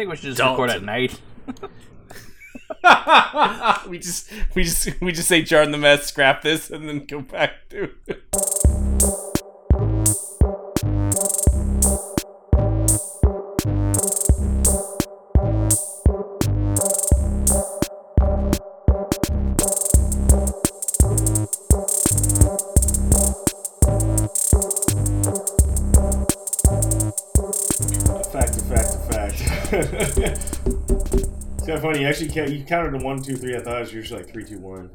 think we should just Don't. record at night. we just we just we just say jar in the mess, scrap this, and then go back to it. Funny. You actually can't, you counted to one, two, three. I thought it was usually like three, two, one.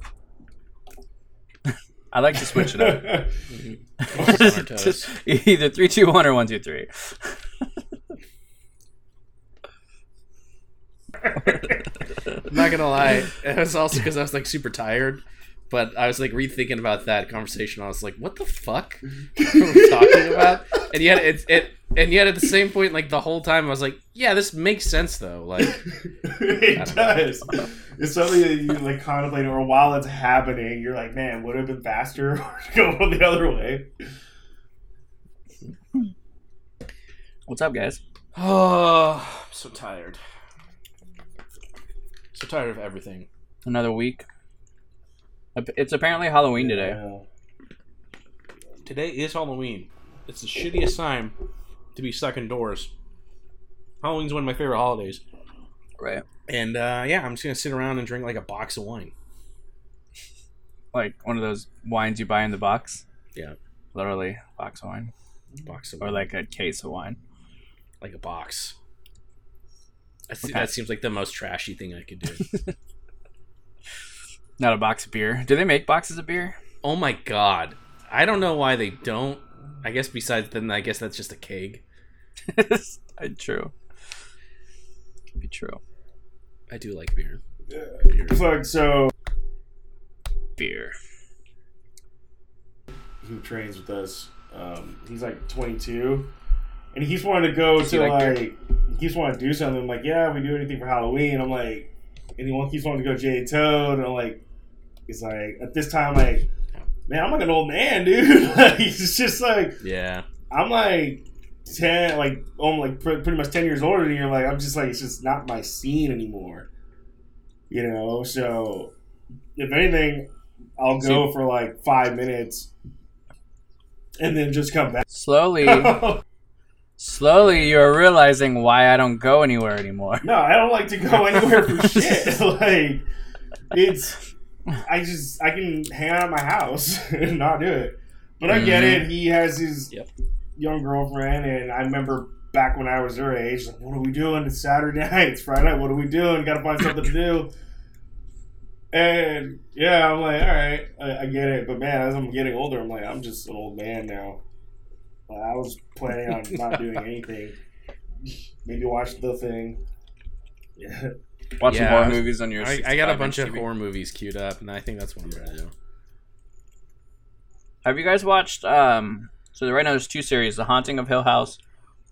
I like to switch it up. On our toes. Just either three, two, one, or one, two, three. I'm not gonna lie, it was also because I was like super tired. But I was like rethinking about that conversation. I was like, "What the fuck are we talking about?" And yet, it, it and yet at the same point, like the whole time, I was like, "Yeah, this makes sense though." Like, it does. It's something that you like contemplate, or while it's happening, you're like, man, would it have been faster to go the other way? What's up, guys? oh, I'm so tired. So tired of everything. Another week. It's apparently Halloween today. Yeah. Today is Halloween. It's the shittiest time to be stuck indoors. Halloween's one of my favorite holidays. Right. And uh, yeah, I'm just gonna sit around and drink like a box of wine. Like one of those wines you buy in the box. Yeah. Literally, box of wine. Box of Or like a case of wine. like a box. Okay. That seems like the most trashy thing I could do. Not a box of beer. Do they make boxes of beer? oh my god. I don't know why they don't. I guess besides then I guess that's just a keg. true. Could be true. I do like beer. Fuck, so Beer. who trains with us? Um, he's like 22, and he's keeps wanting to go Does he to like beer? like he keeps wanting to do something. I'm like, yeah, we do anything for Halloween. I'm like, and he wants- keeps wanting to go Jay Toad, and I'm like, he's like at this time, like, man, I'm like an old man, dude. like, it's just like Yeah. I'm like ten, like I'm like pre- pretty much ten years older than you. Like I'm just like it's just not my scene anymore. You know, so if anything, I'll go for like five minutes and then just come back. Slowly, slowly, you're realizing why I don't go anywhere anymore. No, I don't like to go anywhere for shit. like it's, I just I can hang out at my house and not do it. But I get it. Mm-hmm. He has his Yep. young girlfriend, and I remember back when I was her age, like, what are we doing? It's Saturday night, it's Friday night. What are we doing? Got to find something to do. And yeah, I'm like, all right, I, I get it. But man, as I'm getting older, I'm like, I'm just an old man now. Like, I was planning on not doing anything. Maybe watch the thing. Yeah. Watching Yeah, horror movies on your. I, I got a bunch of TV. horror movies queued up, and I think that's what I'm gonna do. Have you guys watched? Um, so right now there's two series: The Haunting of Hill House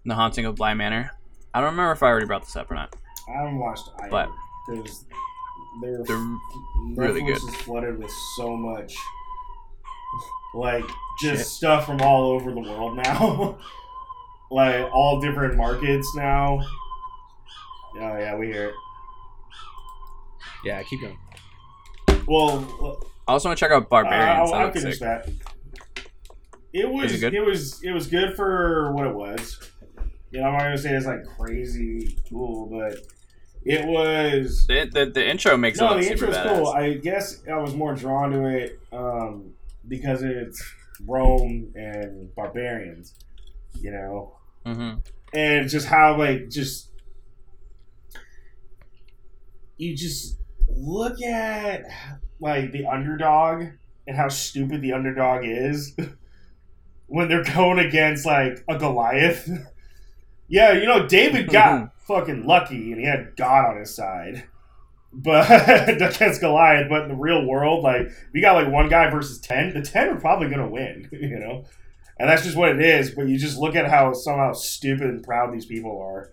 and The Haunting of Bly Manor. I don't remember if I already brought this up or not. I haven't watched either. But- because they're, They're really good. is flooded with so much, like just Shit. stuff from all over the world now, like all different markets now. Oh yeah, we hear it. Yeah, keep going. Well, I also want to check out Barbarians. I, that I, I looks finished sick. that. It was it it, was it was good for what it was. You know, I'm not gonna say it's like crazy cool, but it was The, the, the intro makes it no, look the super intro's cool. I guess I was more drawn to it um, because it's Rome and barbarians, you know, hmm and just how like just you just look at like the underdog and how stupid the underdog is when they're going against like a Goliath. yeah, you know, David got fucking lucky and he had God on his side. But against Goliath, but in the real world, like you got like one guy versus ten, the ten are probably gonna win, you know? And that's just what it is, but you just look at how somehow stupid and proud these people are.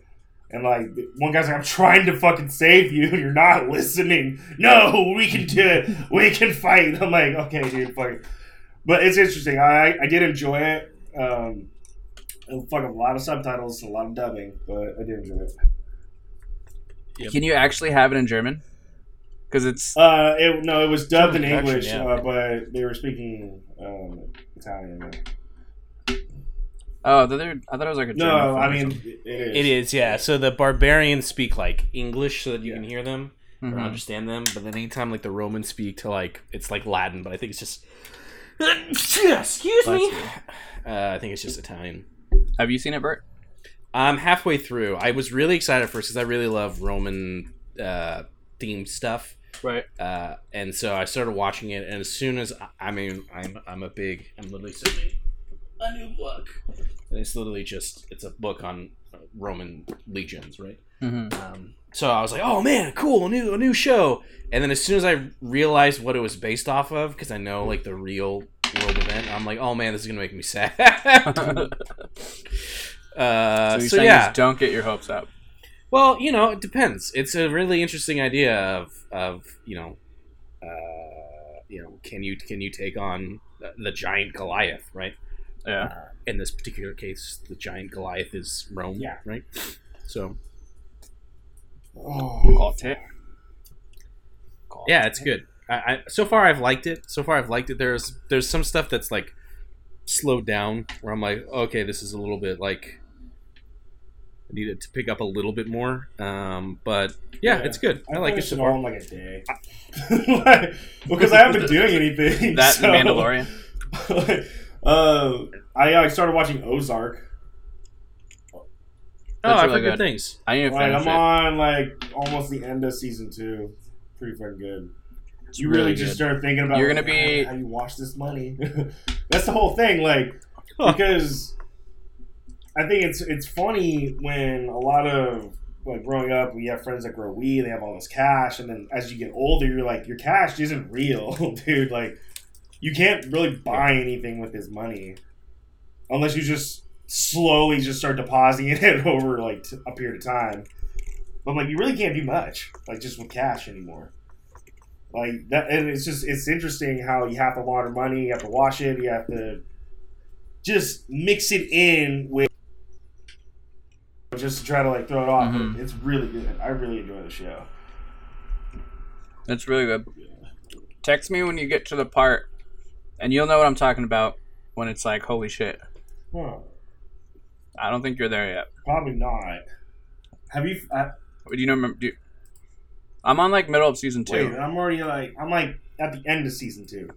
And like one guy's like, I'm trying to fucking save you, and you're not listening. No, we can do it. We can fight. I'm like, okay, dude, fuck it. But it's interesting. I I did enjoy it. Um, and fucking a lot of subtitles a lot of dubbing, but I did enjoy it. Yep. Can you actually have it in German? Because it's Uh, it, no, it was dubbed in English, yeah. uh, but they were speaking um, Italian. Oh, the other, I thought it was like a German No, film I mean it is. It is, yeah. So the barbarians speak like English so that you can hear them or Mhm. understand them, but then anytime like the Romans speak to like it's like Latin, but I think it's just excuse me. Uh, I think it's just Italian. Have you seen it, Bert? I'm halfway through. I was really excited at first because I really love Roman uh, themed stuff. Right. uh, and so I started watching it, and as soon as I mean, I'm I'm a big, I'm literally sending a new book, and it's literally just it's a book on uh, Roman legions, right? Mm-hmm. Um, so I was like, oh man, cool, a new a new show, and then as soon as I realized what it was based off of, because I know like the real world event, I'm like, oh man, this is gonna make me sad. uh, so you're so yeah, just don't get your hopes up. well, you know, it depends. It's a really interesting idea of, of you know, uh, you know, can you can you take on the, the giant Goliath, right? Yeah. Uh, in this particular case, the giant Goliath is Rome, Yeah. right? So Oh, Call it. Call yeah, it's good. I, I so far I've liked it. So far I've liked it. There's there's some stuff that's like slowed down where I'm like, okay, this is a little bit like I need it to pick up a little bit more. Um, but yeah, Yeah. it's good. I, like it so far. in like a day. Like, because I haven't been doing anything. That so- the Mandalorian. uh, I, I started watching Ozark. Oh, That's I've really heard good good. things. I need to Like finish I'm it. on like almost the end of season two. Pretty fucking good. It's You really, really just start thinking about You're gonna like, be- how you wash this money. That's the whole thing. Like Huh. because I think it's it's funny when a lot of like growing up, we have friends that grow weed, they have all this cash, and then as you get older, you're like, your cash isn't real, dude. Like, you can't really buy anything with this money unless you just slowly just start depositing it over like t- a period of time. But like, you really can't do much like just with cash anymore. Like that, and it's just it's interesting how you have to launder money, you have to wash it, you have to just mix it in with just to try to like throw it off. Mhm. It's really good. I really enjoy the show. It's really good. Text me when you get to the part, and you'll know what I'm talking about when it's like, holy shit. Huh. I don't think you're there yet. Probably not. Have you? Uh, Do you know? remember- Do you, I'm on like middle of season two. wait, I'm already like I'm like at the end of season two.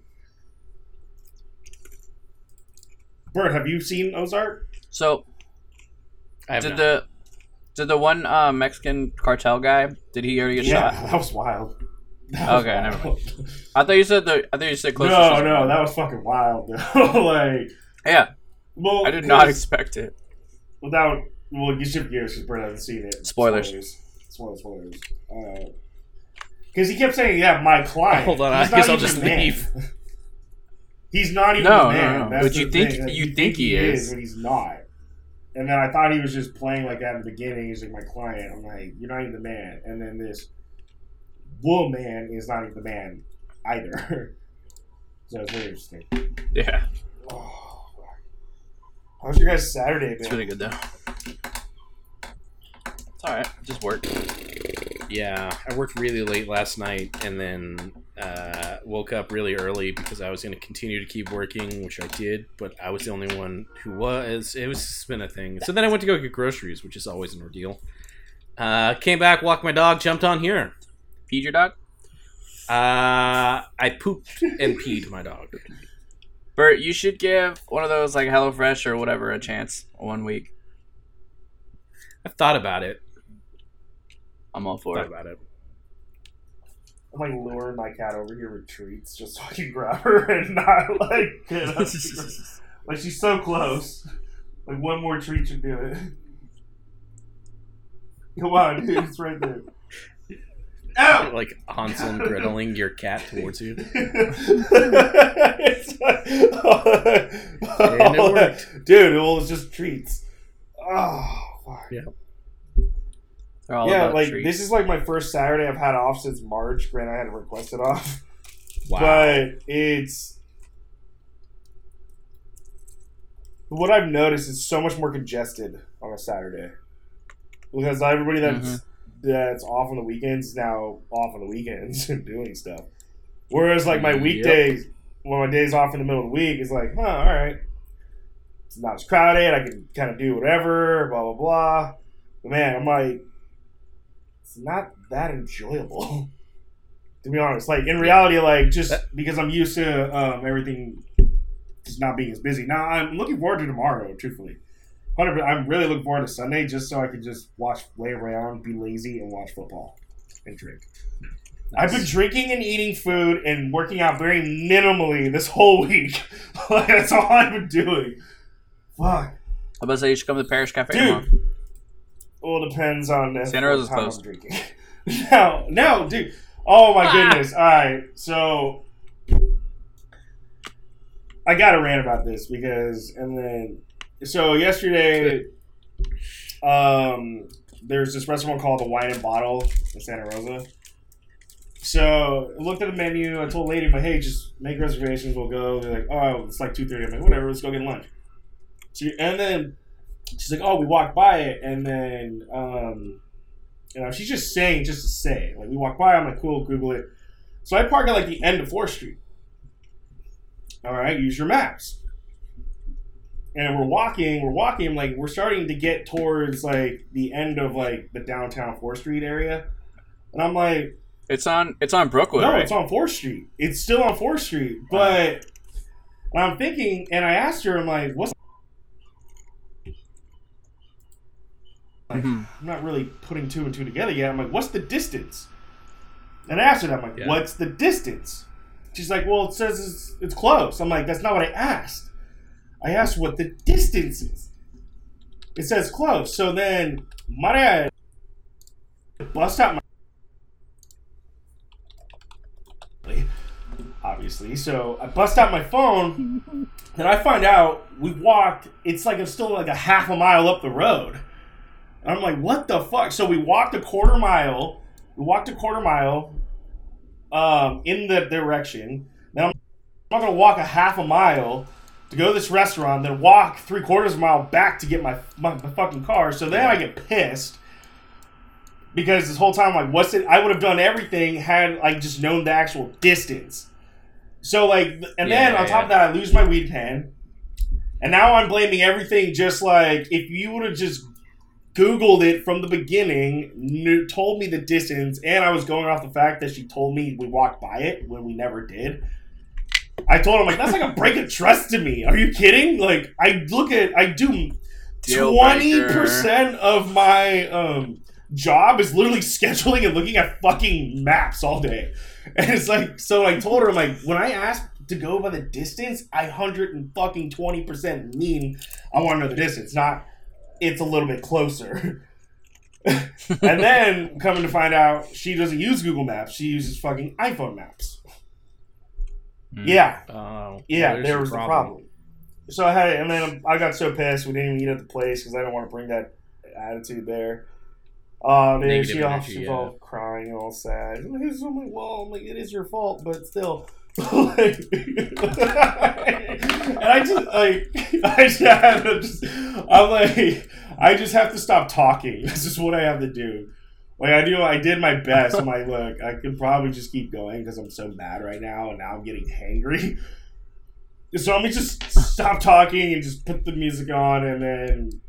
Bert, have you seen Ozark? So I have did not. the did the one uh, Mexican cartel guy? Did he already get yeah, shot? that was wild. Okay, never wild. I thought you said the. I thought you said close. to No, no, one. that was fucking wild. Though. like, Yeah, well, I did not expect it. without. Well, you should gears because Bert hasn't seen it. Spoilers. Spoilers. Spoilers. Because uh, he kept saying, "Yeah, my client." Hold on, I guess I'll just man. leave. He's not even No, the no, man. no. That's But you think-. Like, you think he is. but he's not. And then I thought he was just playing like that in the beginning. He's like my client. I'm like, you're not even the man. And then this woman is not even the man either. so it's very interesting. Yeah, Oh, how's your guys' Saturday it's been? really good though. It's all right. Just work. Yeah, I worked really late last night and then uh, woke up really early because I was going to continue to keep working, which I did, but I was the only one who was. It was just been a thing. So then I went to go get groceries, which is always an ordeal. Uh, came back, walked my dog, jumped on here. Feed your dog. Uh, I pooped and peed my dog. Bert, you should give one of those like HelloFresh or whatever a chance one week. I've thought about it. I'm all for Thought it. about it. I'm like luring my cat over here with treats just so I can grab her and not like get up. like she's so close. Like one more treat should do it. Come on, dude, it's right there. Ow! Like Hansel and Greteling your cat towards you. And it worked. Dude, well, it's just treats. Oh, fuck. Yeah. They're all yeah, like treats. this is like my first Saturday I've had off since March. Granted, I had to request it off, Wow. but it's what I've noticed is so much more congested on a Saturday because everybody that's Mhm. That's off on the weekends now off on the weekends and doing stuff. Whereas like my Yep. weekdays, when my days off in the middle of the week, is like, huh, all right, it's not as crowded. I can kind of do whatever, blah blah blah. But man, I'm like, it's not that enjoyable. to be honest, like in reality, like just because I'm used to um, everything just not being as busy. Now I'm looking forward to tomorrow, truthfully. 100 I'm really looking forward to Sunday just so I can just watch, lay around, be lazy, and watch football and drink. I've been drinking and eating food and working out very minimally this whole week. like, that's all I've been doing. Fuck. I was about to say you should come to the Parish Cafe Dude. tomorrow. Well, it depends on if Santa Rosa's what time closed. I'm drinking. no, no, dude. Oh my Ah. goodness. All right, so I got to rant about this because, and then, so yesterday, um, there's this restaurant called the Wine and Bottle in Santa Rosa. So I looked at the menu. I told the lady, "But hey, just make reservations. We'll go." They're like, "Oh, it's like 2.30. I'm like, "Whatever. Let's go get lunch." She, and then she's like, "Oh, we walked by it," and then um, you know, she's just saying just to say. Like we walked by, I'm like, "Cool, Google it." So I park at like the end of Fourth Street. All right, use your maps. And we're walking, we're walking, like we're starting to get towards like the end of like the downtown Fourth Street area, and I'm like, It's on. It's on Brooklyn. no, right? it's on Fourth Street. It's still on Fourth Street. But I'm thinking, and I asked her, I'm like, what's. Mhm. I'm not really putting two and two together yet. I'm like, what's the distance? And I asked her, that, I'm like, Yeah. what's the distance? She's like, well, it says it's, it's close. I'm like, that's not what I asked. I asked what the distance is. It says close. So then my dad bust out my obviously. So I bust out my phone, and I find out we walked. It's like it's still like a half a mile up the road. And I'm like, what the fuck? So we walked a quarter mile. We walked a quarter mile um, in the direction. Then I'm, I'm not gonna walk a half a mile to go to this restaurant, then walk three quarters of a mile back to get my, my, my fucking car. So then I get pissed because this whole time, like, what's it? I would have done everything had I just known the actual distance. So like, and then Yeah, on top of that, I lose my weed pen, and now I'm blaming everything. Just like if you would have just Googled it from the beginning, knew, told me the distance, and I was going off the fact that she told me we walked by it when we never did. I told him like that's like a break of trust to me. Are you kidding? Like I look at I do twenty percent of my um job is literally scheduling and looking at fucking maps all day. And it's like so I told her like when I asked to go by the distance, I hundred and fucking twenty percent mean I want to know the distance, not it's a little bit closer. and then coming to find out she doesn't use Google Maps, she uses fucking iPhone maps. Hmm. Yeah, Oh, yeah, there was the problem. So I had, and then I got so pissed we didn't even eat at the place because I don't want to bring that attitude there. Um, and Negative she all, energy, she was yeah. all crying all sad. I'm like, I'm like, well, I'm like, it is your fault, but still. Like- and I just like I just have to just I'm like I just have to stop talking. This is what I have to do. Like I do, I did my best. I'm like, look, I could probably just keep going because I'm so mad right now, and now I'm getting hangry. So let me just stop talking and just put the music on, and then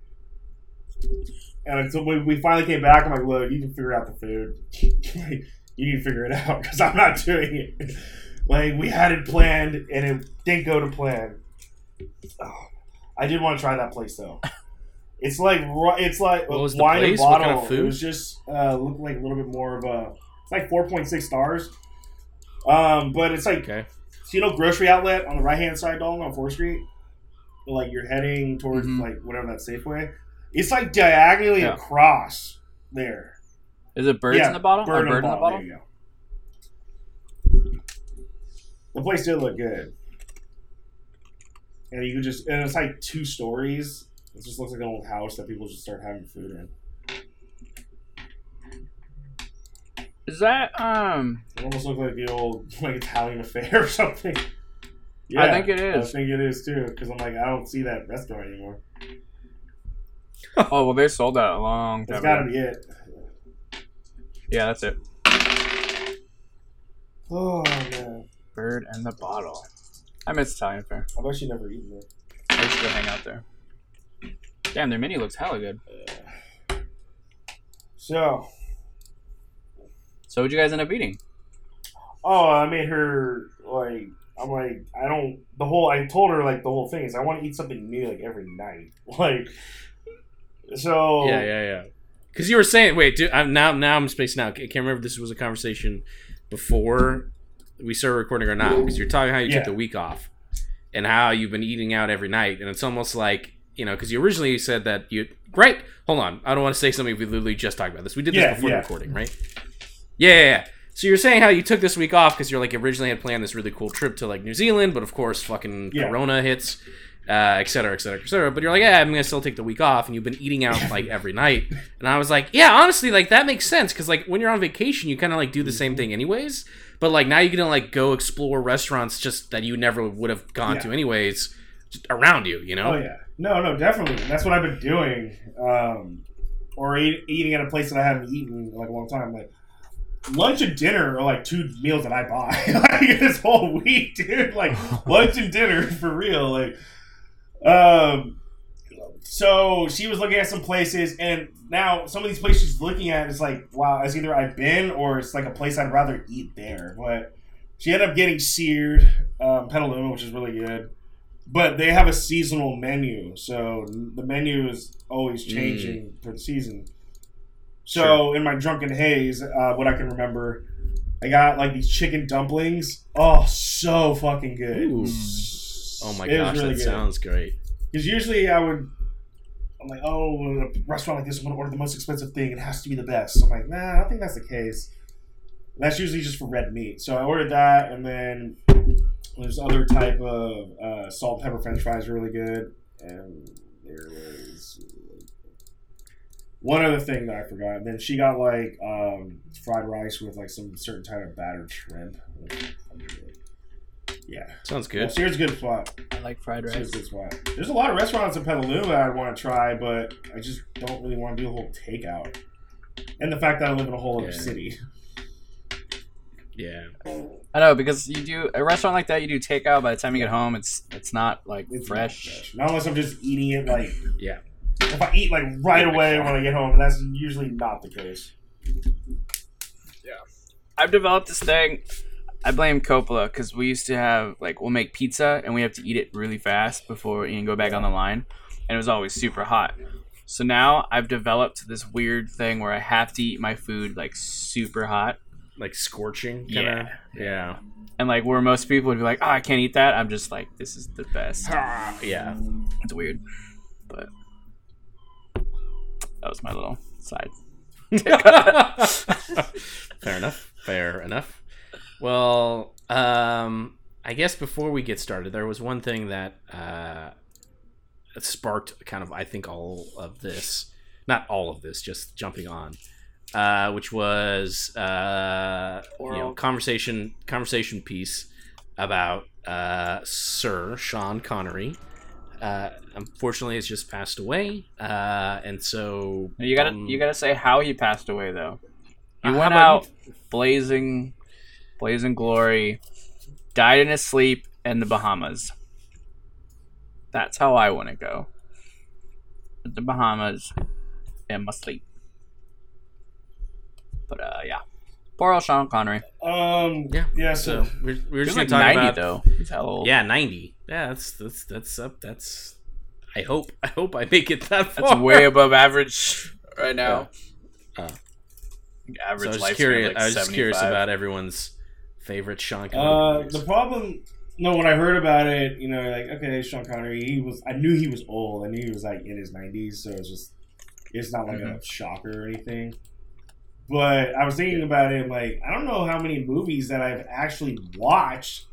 and until we, we finally came back, I'm like, look, you can figure out the food. You need to figure it out because I'm not doing it. Like we had it planned, and it didn't go to plan. Oh, I did want to try that place though. It's like it's like What was wine and bottle. kind of food? It was just uh, looked like a little bit more of a. It's like four point six stars. Um, but it's like Okay. so you know grocery outlet on the right hand side, Dalton, on Fourth Street. Like you're heading towards Mhm. like whatever that Safeway. It's like diagonally Yeah. across there. Is it birds Yeah, in the bottle? Bird, bird in the you go. The place did look good. And you could just and it's like two stories. It just looks like an old house that people just start having food in. Is that um? It almost looked like the old like Italian affair or something. Yeah, I think it is. I think it is too, because I'm like, I don't see that restaurant anymore. Oh well, they sold that a long time That's got to ago. be it. Yeah, that's it. Oh man, Bird and the bottle. I miss Italian Fair. I've actually never eaten it. I used to go hang out there. Damn, their mini looks hella good. So, So what'd you guys end up eating? oh, I made her like. I'm like, I don't. The whole I told her like the whole thing is I want to eat something new like every night. Like, so Yeah, yeah, yeah. Because you were saying, wait, dude, I'm now now I'm spacing out. I can't remember if this was a conversation before we started recording or not. Because you're talking how you Yeah. took the week off and how you've been eating out every night, and it's almost like you know, because you originally said that you. Right, hold on. I don't want to say something we literally just talked about this. We did this Yeah, before yeah. the recording, right? Yeah, yeah, yeah. So you're saying how you took this week off because you're like originally had planned this really cool trip to like New Zealand, but of course, fucking. Corona hits, uh, et cetera, et cetera, et cetera. But you're like, yeah, I'm gonna still take the week off, and you've been eating out like every night. And I was like, yeah, honestly, like that makes sense because like when you're on vacation, you kind of like do the same thing anyways. But like now you're gonna like go explore restaurants just that you never would have gone to anyways, around you, you know? Oh yeah, no, no, definitely. That's what I've been doing, um, or eat, eating at a place that I haven't eaten in like a long time. Like lunch and dinner are like two meals that I buy like this whole week, dude. Like lunch and dinner for real. Like, um, so she was looking at some places, and now some of these places she's looking at is like, wow, it's either I've been or it's like a place I'd rather eat there. But she ended up getting seared um, Petaluma, which is really good but they have a seasonal menu, so the menu is always changing for the season. So in my drunken haze, uh, what I can remember, I got like these chicken dumplings. Oh, so fucking good! Ooh. Oh my It gosh, really that good. sounds great. Because usually I would, I'm like, oh, in a restaurant like this, I'm gonna order the most expensive thing. It has to be the best. I'm like, nah, I don't think that's the case. That's usually just for red meat. So I ordered that, and then there's other type of uh, salt pepper French fries, really good, and there was one other thing that I forgot. And then she got like um, fried rice with like some certain type of battered shrimp. Yeah, Sounds yeah good. Seared's good spot. I like fried It's a rice. good spot. There's a lot of restaurants in Petaluma I want to try, but I just don't really want to do a whole takeout. And the fact that I live in a whole other city. Yeah. I know because you do a restaurant like that. You do takeout. By the time you get home, it's it's not like It's fresh. Not, fresh. Not unless I'm just eating it like Yeah. if I eat like right away when I get home, and that's usually not the case. Yeah, I've developed this thing. I blame Coppola because we used to have like we'll make pizza and we have to eat it really fast before you can go back on the line, and it was always super hot. So now I've developed this weird thing where I have to eat my food like super hot, Like scorching. Kinda. Yeah. and like where most people would be like, "Oh, I can't eat that." I'm just like, "This is the best." Yeah. It's weird, but that was my little side. Fair enough. Fair enough. Well, um, I guess before we get started, there was one thing that uh, sparked kind of, I think, all of this. Not all of this, just jumping on, uh, which was uh, you know conversation conversation piece about uh, Sir Sean Connery. Uh, unfortunately, has just passed away, uh, and so You gotta um, you gotta say how he passed away though. He Uh, went out blazing, blazing glory, died in his sleep in the Bahamas. That's how I want to go. The Bahamas in my sleep. But uh, yeah, poor old Sean Connery. Um, Yeah. yeah. So So we're, we're just like gonna talk ninety about though. He's hella old. yeah, ninety. Yeah, that's that's that's up. That's I hope I hope I make it that far. that's way above average right now. Uh. average So I was just curious. like I was just curious about everyone's favorite Sean uh, Connery. movies. the problem. No, when I heard about it, you know, like okay, Sean Connery, he was. I knew he was old. I knew he was like in his nineties, so it's just, it's not like a shocker or anything. But I was thinking about it, like I don't know how many movies that I've actually watched,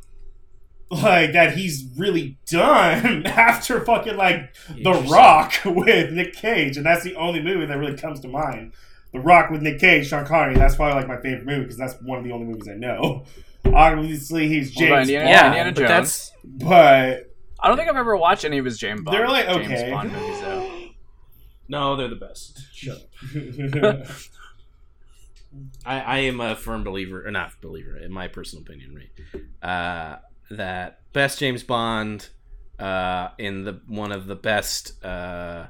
like that he's really done after fucking like The Rock with Nick Cage, and that's the only movie that really comes to mind. The Rock with Nick Cage, Sean Connery. That's probably like my favorite movie because that's one of the only movies I know. Obviously, he's James Indiana- Bond, Yeah, Indiana but Jones. that's but I don't think I've ever watched any of his James Bond. they're like James okay. Bond movies though. no, they're the best. Shut up. I, I am a firm believer, or not believer, in my personal opinion, right? Uh, that best James Bond uh, in the one of the best uh,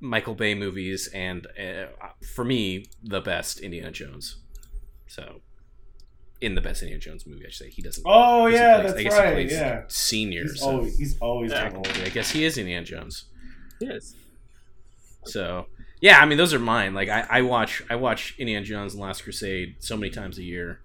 Michael Bay movies, and uh, for me, the best Indiana Jones. So, in the best Indiana Jones movie, I should say he doesn't. Oh he yeah, plays- that's I guess he plays Yeah, senior. he's so- always he's always Yeah. I guess he is Indiana Jones. Yes. So yeah, I mean those are mine. Like I, I watch I watch Indiana Jones and Last Crusade so many times a year.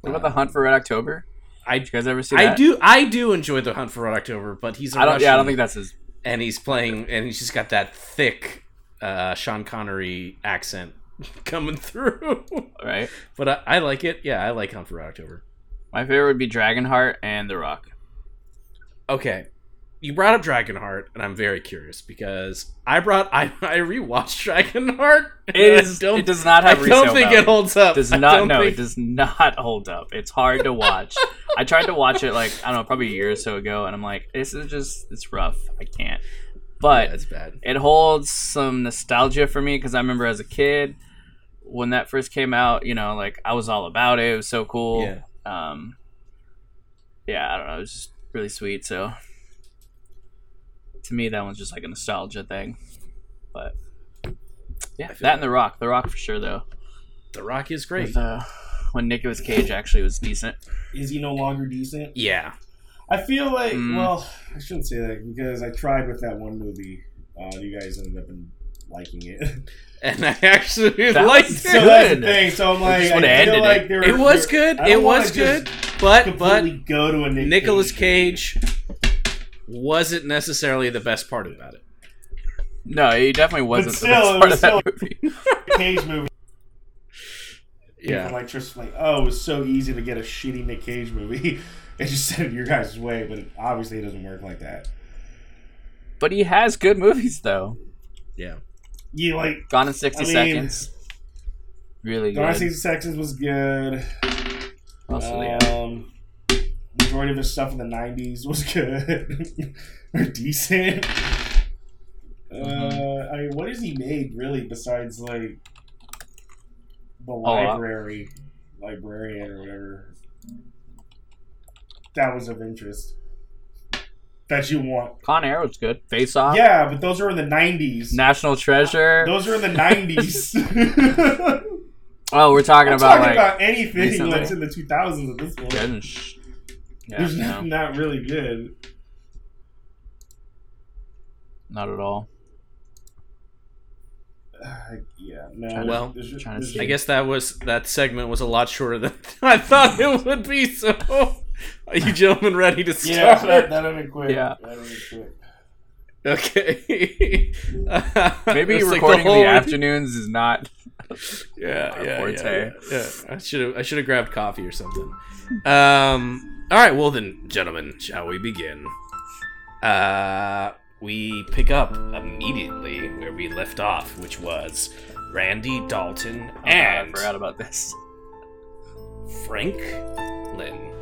What about the Hunt for Red October? I Did you guys ever see I do I do enjoy the Hunt for Red October, but he's a I don't. Yeah, I don't think that's his. and he's playing and he's just got that thick uh, Sean Connery accent coming through. Right. but I, I like it. Yeah, I like Hunt for Red October. My favorite would be Dragonheart and The Rock. Okay. You brought up Dragonheart, and I'm very curious because I brought I, I rewatched Dragonheart. It I don't- it does not I have. don't think value. it holds up. Does not. No, think- it does not hold up. It's hard to watch. I tried to watch it like I don't know, probably a year or so ago, and I'm like, this is just it's rough. I can't. But Yeah, it's bad. it holds some nostalgia for me because I remember as a kid when that first came out. You know, like I was all about it. It was so cool. Yeah. Um. Yeah, I don't know. It was just really sweet. So to me, that one's just like a nostalgia thing. But yeah, I feel that and The Rock. The Rock for sure though. The Rock is great. With, uh, when Nicolas Cage actually was decent. Is he no longer decent? Yeah. I feel like, Mm. well, I shouldn't say that because I tried with that one movie. Uh, you guys ended up in liking it. And I actually That liked was it. so that's the thing. So I'm like, I feel like it. there, It was good. It was good. But but go to a Nick Nicolas Cage. Cage wasn't necessarily the best part about it. No, he definitely wasn't still, the best it part was of that movie. Cage movie. Yeah. Like just like, oh, it was so easy to get a shitty Nick Cage movie. It just sent it your guys' way, but it, obviously it doesn't work like that. But he has good movies though. Yeah. You like Gone in sixty I mean, seconds. Really Gone in. Sixty Seconds was good. Also, yeah. Um, Majority of his stuff in the '90s was good or decent. Uh, I mean, what has he made really besides like the library, librarian or whatever? That was of interest. That you want? Con Air was good. Face Off. Yeah, but those are in the '90s. National Treasure. Those are in the '90s. Oh, we're talking I'm about talking like about anything recently. that's in the 2000s at this point. good and sh- yeah, There's no, nothing not really good. not at all. Uh, yeah, no. Trying to- Well, there's just- there's see. I guess that was that segment was a lot shorter than I thought it would be. So, are you gentlemen ready to start? Yeah, that, that ended quick. Yeah. That ended quick. Okay. Maybe It's like recording whole- the afternoons is not. Yeah, yeah, yeah, forte. yeah, yeah. I should have I should have grabbed coffee or something. Um. All right. Well then, gentlemen, shall we begin? Uh, we pick up immediately where we left off, which was Randy Dalton Oh, God, I and forgot about this. Frank Lynn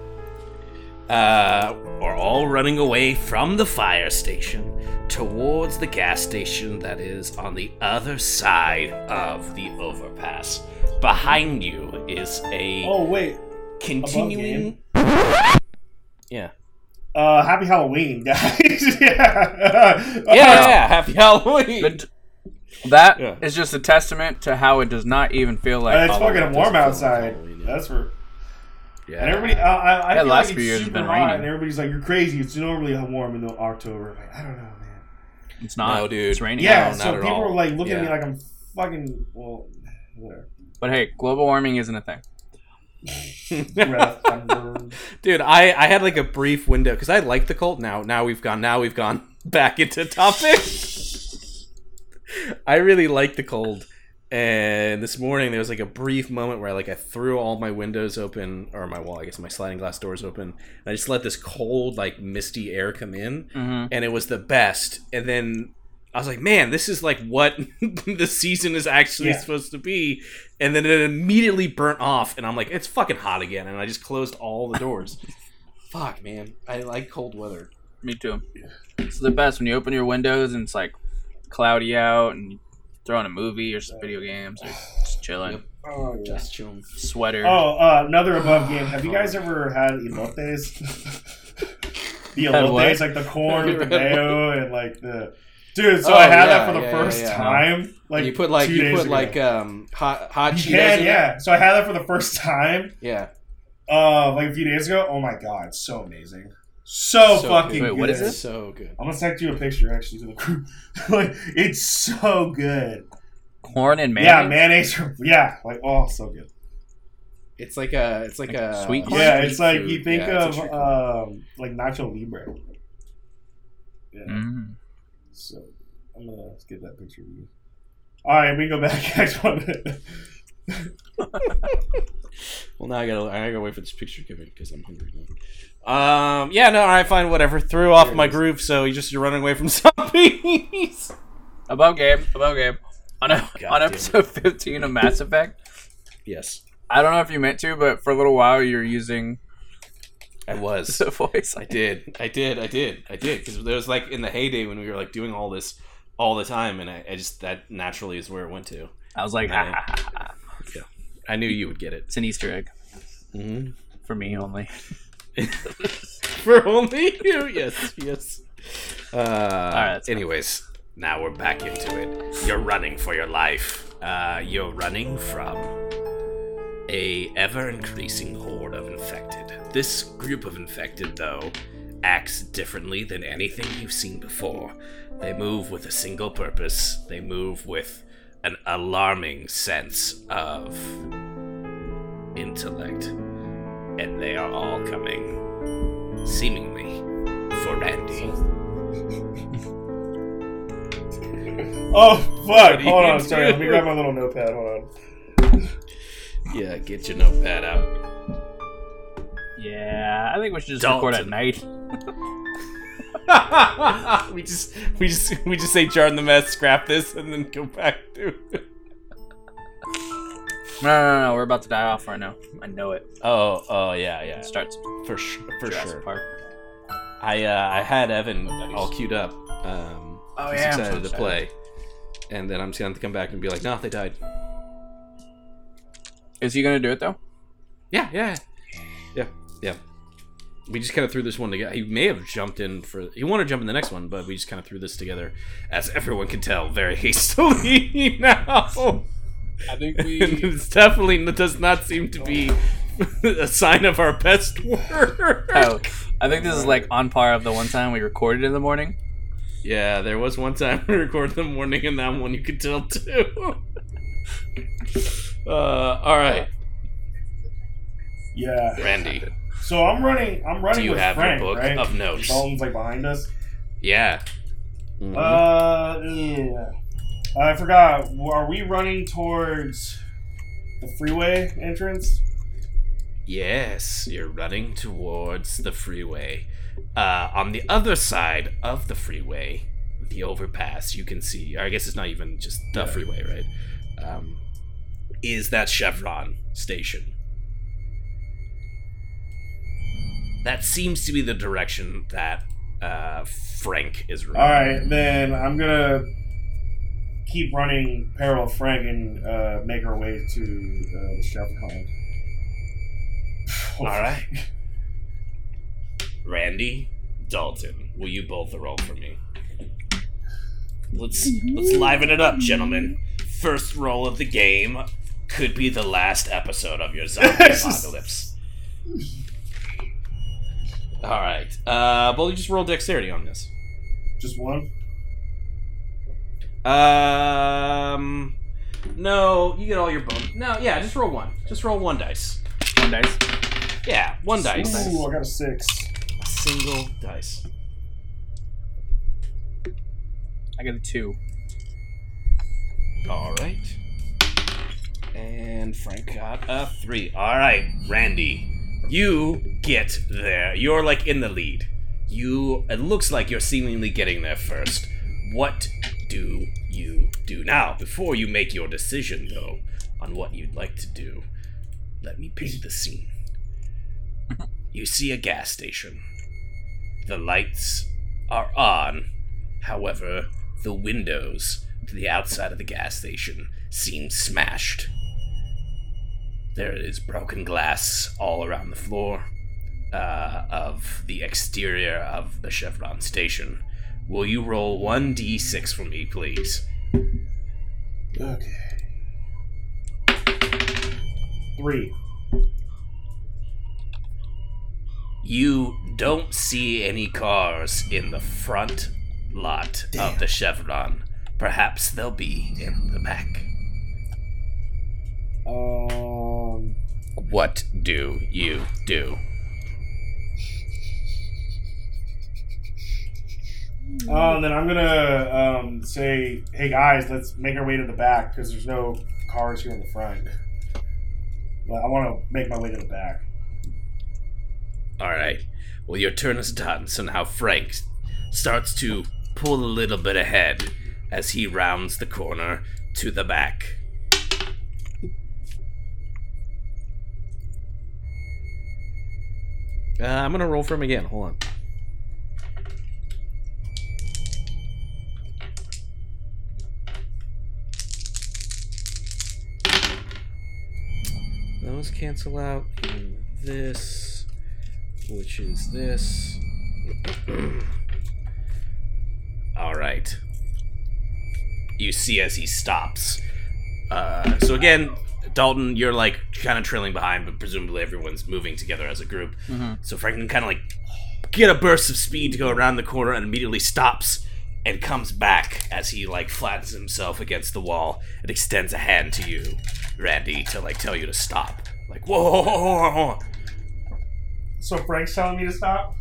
uh, are all running away from the fire station towards the gas station that is on the other side of the overpass. Behind you is a Oh wait. Continuing. Yeah. Uh, happy Halloween, guys. yeah. Yeah, yeah, happy Halloween. But that is Yeah. just a testament to how it does not even feel like. Uh, it's Halloween. fucking warm doesn't like outside. Yeah. That's for yeah. and everybody. Uh, I, I Yeah, feel last like few it's years it's super been hot, raining. and everybody's like, "You're crazy." It's normally warm in October. Like, I don't know, man. It's not. No, dude. It's raining. Yeah, not so at people all. are like looking at me like I'm fucking well, whatever. But hey, global warming isn't a thing. Dude, I, I had like a brief window because I like the cult. Now now we've gone now we've gone back into topic. I really like the cold, and this morning there was like a brief moment where I like I threw all my windows open or my wall, I guess my sliding glass doors open, and I just let this cold like misty air come in, Mm-hmm. and it was the best. And then I was like, man, this is like what the season is actually Yeah. supposed to be. And then it immediately burnt off, and I'm like, it's fucking hot again. And I just closed all the doors. Fuck, man. I like cold weather. Me too. It's the best when you open your windows and it's like cloudy out and you throw on a movie or some video games or just chilling. Yep. Oh, yeah. Just chilling. Sweater. Oh, uh, another above game. Have you guys ever had elotes? the Had elotes, like the corn with the Have you had mayo and like the. Dude, so Oh, I had yeah, that for the yeah, first yeah, yeah. time. Like you put like you put ago. like um hot hot You Cheetos. can, in yeah. So I had that for the first time. Yeah. uh, like a few days ago. Oh my god, it's so amazing, so, So fucking. good. Wait, what is good. this? So good. I'm gonna send you a picture actually to the group. like it's so good. Corn and Yeah, mayonnaise. mayonnaise. Yeah, like oh, so good. It's like a it's like, Like a sweet corn? Yeah, street it's like food. you think Yeah, of um like nacho libre. Yeah. Mm. So I'm gonna get that picture of you. All right, we can go back. I just want to. Well, now I gotta I gotta wait for this picture to come in because I'm hungry now. Um, yeah, no, all right, fine, whatever. Threw off There it my is. groove, so you just you're running away from zombies. About game. about game. On, a, God on damn it. episode 15 of Mass Effect, yes, I don't know if you meant to, but for a little while you're using I was. the voice. I did. I did. I did. I did. Because there was like in the heyday when we were like doing all this all the time, and I, I just that naturally is where it went to. I was like, ha, ha. I knew you would get it. it's an Easter egg Mm-hmm. for me only. For only you, yes, yes. Uh, that's fine. anyways, now we're back into it. You're running for your life. Uh, you're running from a ever increasing horde of infected. This group of infected, though, acts differently than anything you've seen before. They move with a single purpose. They move with an alarming sense of intellect. And they are all coming, seemingly, for Randy. Oh fuck! What do you Hold on, sorry. Let me grab my little notepad. Hold on. Yeah, get your notepad out. Yeah, I think we should just Dalton. record at night. we just we just we just say jar in the mess, scrap this, and then go back to. No, no, no, no, we're about to die off right now. I know it. Oh, oh yeah, yeah, It starts for sure, for Jurassic sure. Park. I uh, I had Evan all queued up. Um, Oh, yeah, I'm so excited to excited. play, and then I'm just gonna have to come back and be like, no, they died. Is he gonna do it though? Yeah, yeah, yeah, yeah. We just kind of threw this one together. He may have jumped in for. He wanted to jump in the next one, but we just kind of threw this together, as everyone can tell, very hastily now. I think we. it's definitely it does not seem to be a sign of our best work. Oh, I think this is like on par of the one time we recorded in the morning. Yeah, there was one time we recorded in the morning, and that one you could tell too. uh, all right, Yeah. Randy, So I'm running. I'm running do you with have Frank, your book right? of notes? Dalton's like behind us. Yeah. Mhm. Uh, yeah. I forgot. Are we running towards the freeway entrance? Yes, you're running towards the freeway. Uh, on the other side of the freeway, the overpass, you can see, or I guess it's not even just the Yeah. freeway, right? Um, is that Chevron station. That seems to be the direction that uh, Frank is running. All right, then I'm gonna keep running parallel Frank and uh, make our way to uh, the Chevron. All right. Randy, Dalton, will you both roll for me? Let's let's liven it up, gentlemen. First roll of the game could be the last episode of your zombie apocalypse. All right. Uh, well, you just roll dexterity on this. Just one. Um, no, you get all your bonus. No, yeah, just roll one. Just roll one dice. One dice. Yeah, one dice. Ooh, I got a six. A single dice. I got a two. All right. And Frank got a three. All right, Randy, you get there. You're like in the lead. You. It looks like you're seemingly getting there first. What do you do now? Before you make your decision, though, on what you'd like to do, let me paint the scene. You see a gas station. The lights are on. However, the windows to the outside of the gas station seem smashed. There is broken glass all around the floor uh, of the exterior of the Chevron station. Will you roll 1d6 for me, please? Okay. Three. You don't see any cars in the front lot of the Chevron. Perhaps they'll be in the back. Um. What do you do? Um. Then I'm gonna um say, hey guys, let's make our way to the back because there's no cars here in the front. But I want to make my way to the back. All right. Well, your turn is done. So now Frank starts to pull a little bit ahead as he rounds the corner to the back. Uh, I'm gonna roll for him again. Hold on. Those cancel out. And this, which is this. All right. You see as he stops. Uh, so again, Dalton, you're like kind of trailing behind, but presumably everyone's moving together as a group. Mhm. So Franklin kind of like get a burst of speed to go around the corner and immediately stops and comes back as he like flattens himself against the wall and extends a hand to you, Randy, to like tell you to stop. Like whoa, whoa, whoa, whoa, whoa. So Frank's telling me to stop.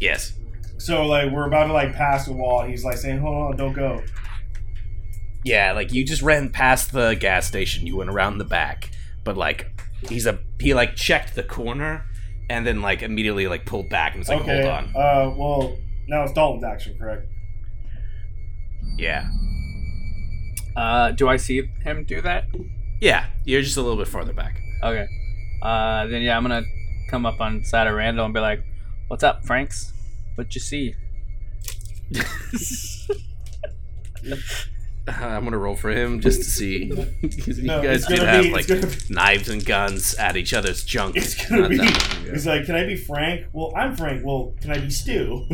yes, So like we're about to like pass the wall. He's like saying, "Hold on, don't go." Yeah, like you just ran past the gas station, you went around the back, but like he's a he like checked the corner and then like immediately like pulled back and was like, okay. hold on, Uh. Well, now it's Dalton's action, correct? yeah, Uh, do I see him do that? yeah, you're just a little bit farther back. Okay. Uh, then yeah, I'm gonna come up on side of Randall and be like, "What's up, Franks? What you see?" I'm gonna roll for him just to see. 'Cause you No, guys did gonna have be- like be- knives and guns at each other's junk. It's gonna be. that long ago. He's like, "Can I be Frank?" Well, I'm Frank. Well, can I be Stu?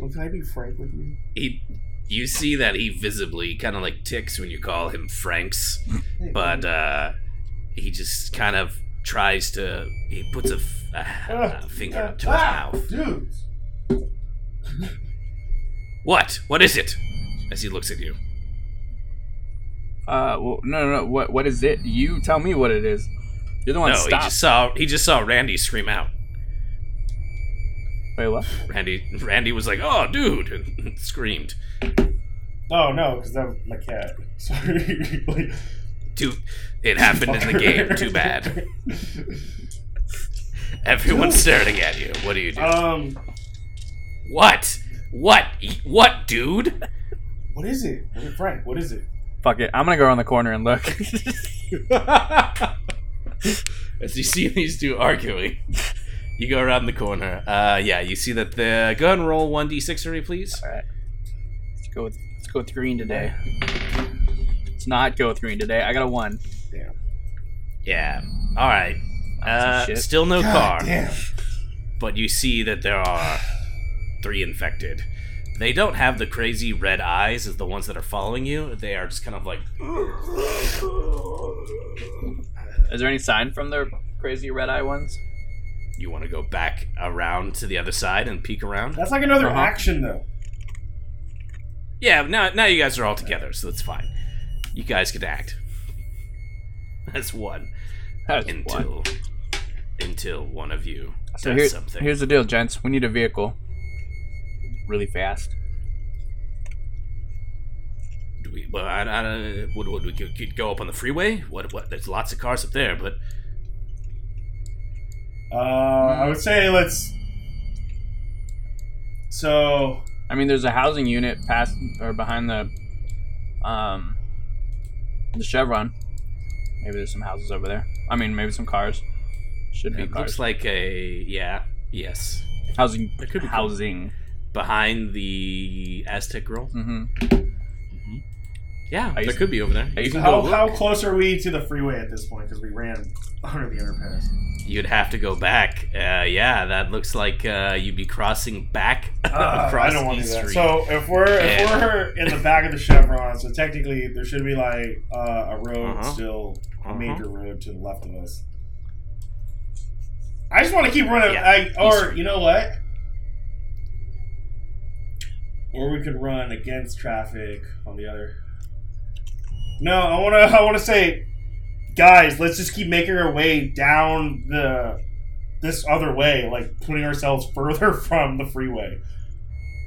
well, can I be Frank with you? He, you see that he visibly kind of like ticks when you call him Franks, Hey, but uh, he just kind of tries to. He puts a, f- a- a finger up to his ah, mouth. dudes. What? What is it? As he looks at you. Uh, well, no, no, no. What, what is it? You tell me what it is. You're the one. No, that he stopped. just saw. He just saw Randy scream out. Wait, what? Randy, Randy was like, "Oh, dude!" and screamed. Oh no, because that was my cat. Sorry. like, Too. It happened in the game. Too bad. Everyone's staring at you. What do you do? Um, what? What? What, dude? what is it? What is Frank? What is it? Fuck it. I'm gonna go around the corner and look. As you see these two arguing, you go around the corner. Uh, yeah, you see that the. Go ahead and roll one d6 for me, please. All right. Let's go with let's go with green today. Let's not go with green today. I got a one. Damn. Yeah. All right. Uh, still no God car, Damn. but you see that there are three infected. They don't have the crazy red eyes as the ones that are following you. They are just kind of like. Is there any sign from the crazy red eye ones? You want to go back around to the other side and peek around? That's like another Uh-huh. action though. Yeah, now now you guys are all together, so that's fine. You guys can act. That's one That's one. until until one of you So does here, something. here's the deal, gents. We need a vehicle. Really fast. Do we, well, I, I, would, would we could, could go up on the freeway? What? What? There's lots of cars up there, but Uh, I would say let's. So I mean, there's a housing unit past or behind the, um, the Chevron. Maybe there's some houses over there. I mean, maybe some cars. Should be it cars. looks like a yeah, yes, housing. It could be cool. housing. Behind the Aztec Grill. Mm-hmm. Yeah, I there could be over there. You can to- go How, close are we to the freeway at this point? Because we ran under the underpass. You'd have to go back. Uh, yeah, that looks like uh, you'd be crossing back Uh, across I don't want to do that. Street. So if we're if And- we're in the back of the Chevron, so technically there should be like uh, a road Uh-huh. still, a Uh-huh. major road to the left of us. I just want to keep running. Yeah, I, or you know what? Or we could run against traffic on the other. No, I want to. I want to say, guys, let's just keep making our way down the this other way, like putting ourselves further from the freeway.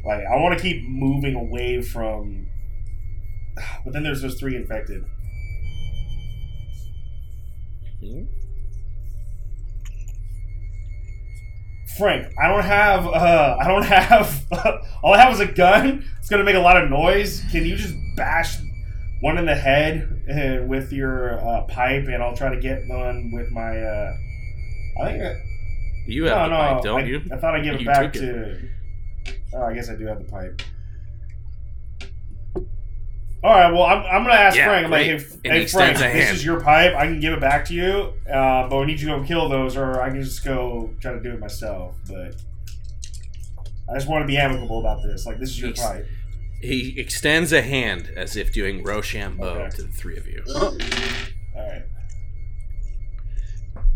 Like I want to keep moving away from. But then there's those three infected. Hmm? Frank, I don't have. Uh, I don't have. all I have is a gun. It's gonna make a lot of noise. Can you just bash one in the head uh, with your uh, pipe, and I'll try to get one with my. Uh, I think. I, You have no, the no. pipe, don't I, you? I thought I'd give it You back it. to. Oh, I guess I do have the pipe. All right. Well, I'm, I'm gonna ask Yeah, Frank. I'm like, hey, hey Frank, this hand. is your pipe. I can give it back to you, uh, but we need you to go kill those, or I can just go try to do it myself. But I just want to be amicable about this. Like, this is your He's- pipe. He extends a hand as if doing Rochambeau Okay. to the three of you. All right.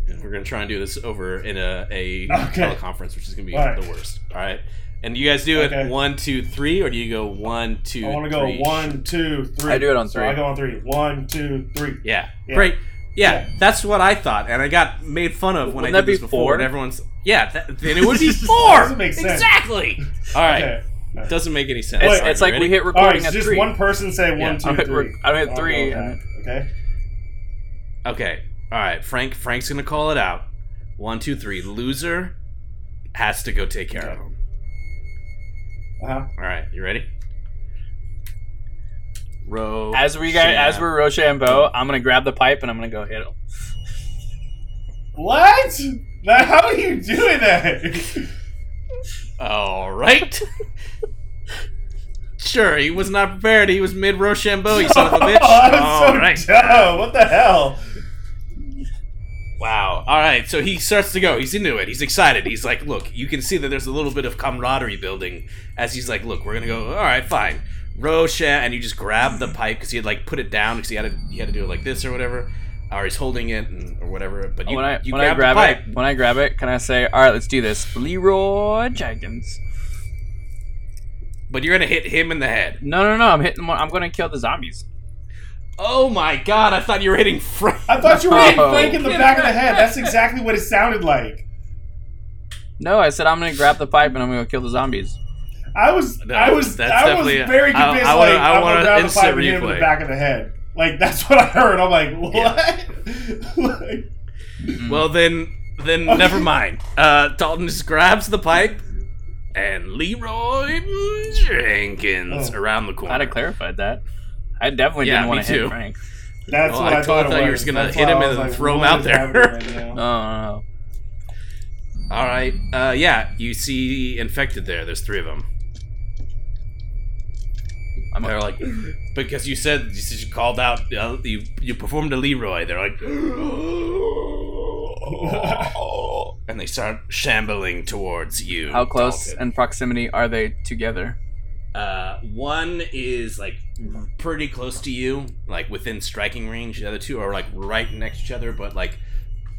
And we're gonna try and do this over in a, a Okay. teleconference, which is gonna be All right. the worst. All right. And you guys do it Okay. one, two, three, or do you go one, two, I want to go three? one, two, three. I do it on So three. I go on three. One, two, three. Yeah. Yeah. Great. Yeah, Yeah. that's what I thought, and I got made fun of when Wouldn't I that did this before. four? And everyone's yeah, that, then it would be four. doesn't make sense. Exactly. All right. Okay. Doesn't make any sense. It's, Wait, All right, it's you like ready? we hit All right, recording so at just three. one person say Yeah. one, two, I hit, three. rec- I hit I'll three. go and- back, Okay. Okay. All right. Frank. Frank's gonna call it out. One, two, three. Loser has to go take care of Okay. him. Uh huh. All right. You ready? Row. As we got, as we're Rochambeau, I'm gonna grab the pipe and I'm gonna go hit him. What? Now, how are you doing that? All right. sure. He was not prepared. He was mid Rochambeau. You son of a bitch. Oh, that All was right. dumb. What the hell? Wow. All right. So he starts to go. He's into it. He's excited. He's like, look, you can see that there's a little bit of camaraderie building as he's like, look, we're gonna go. All right, fine. Rosha, and you just grab the pipe because he had like put it down because he had to he had to do it like this or whatever, or he's holding it and, or whatever. But you when I you when I grab, grab the it, pipe. when I grab it, can I say, "All right, let's do this"? Leroy Jenkins. but you're gonna hit him in the head. No, no, no. I'm hitting. I'm gonna kill the zombies. Oh my god! I thought you were hitting Frank. I thought you were hitting No. Frank in the back of the head. That's exactly what it sounded like. No, I said I'm gonna grab the pipe and I'm gonna kill the zombies. I was, No, I was, that's I was definitely a- very I- convinced. I wanna- like, I I'm wanna gonna grab the instant pipe and hit him in the back of the head. Like that's what I heard. I'm like, what? Like, Well then, then Okay. never mind. Uh, Dalton just grabs the pipe, and Leroy Jenkins Oh. around the corner. Glad I clarified that. I definitely Yeah, didn't want to hit too. Frank. that's Oh, what I I, thought. totally it thought you were just gonna That's hit him and was then throw him out there. happening right now? No, no, no. All right. Uh, yeah, you see infected there. There's three of them. I'm They're like, because you said you, said you called out, uh, you you performed a Leroy. They're like, and they start shambling towards you. How close Dalton. in proximity are they together? Uh, one is like pretty close to you, like within striking range. The other two are like right next to each other, but like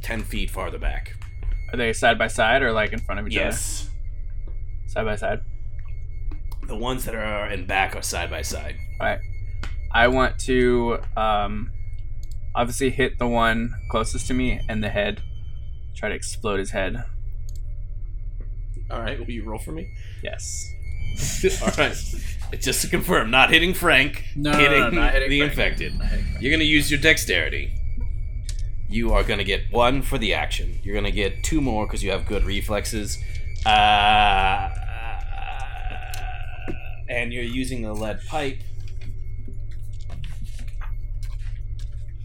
ten feet farther back. Are they side by side or like in front of each Yes, other? Yes. Side by side. the ones that are in back are side by side. All right. I want to um, obviously hit the one closest to me in the head. Try to explode his head. All right, will you roll for me? Yes. All right, just to confirm, not hitting Frank, No, no, hitting, no, not hitting the Frank. infected. You're gonna use your dexterity. You are gonna get one for the action. You're gonna get two more because you have good reflexes. Uh, and you're using a lead pipe,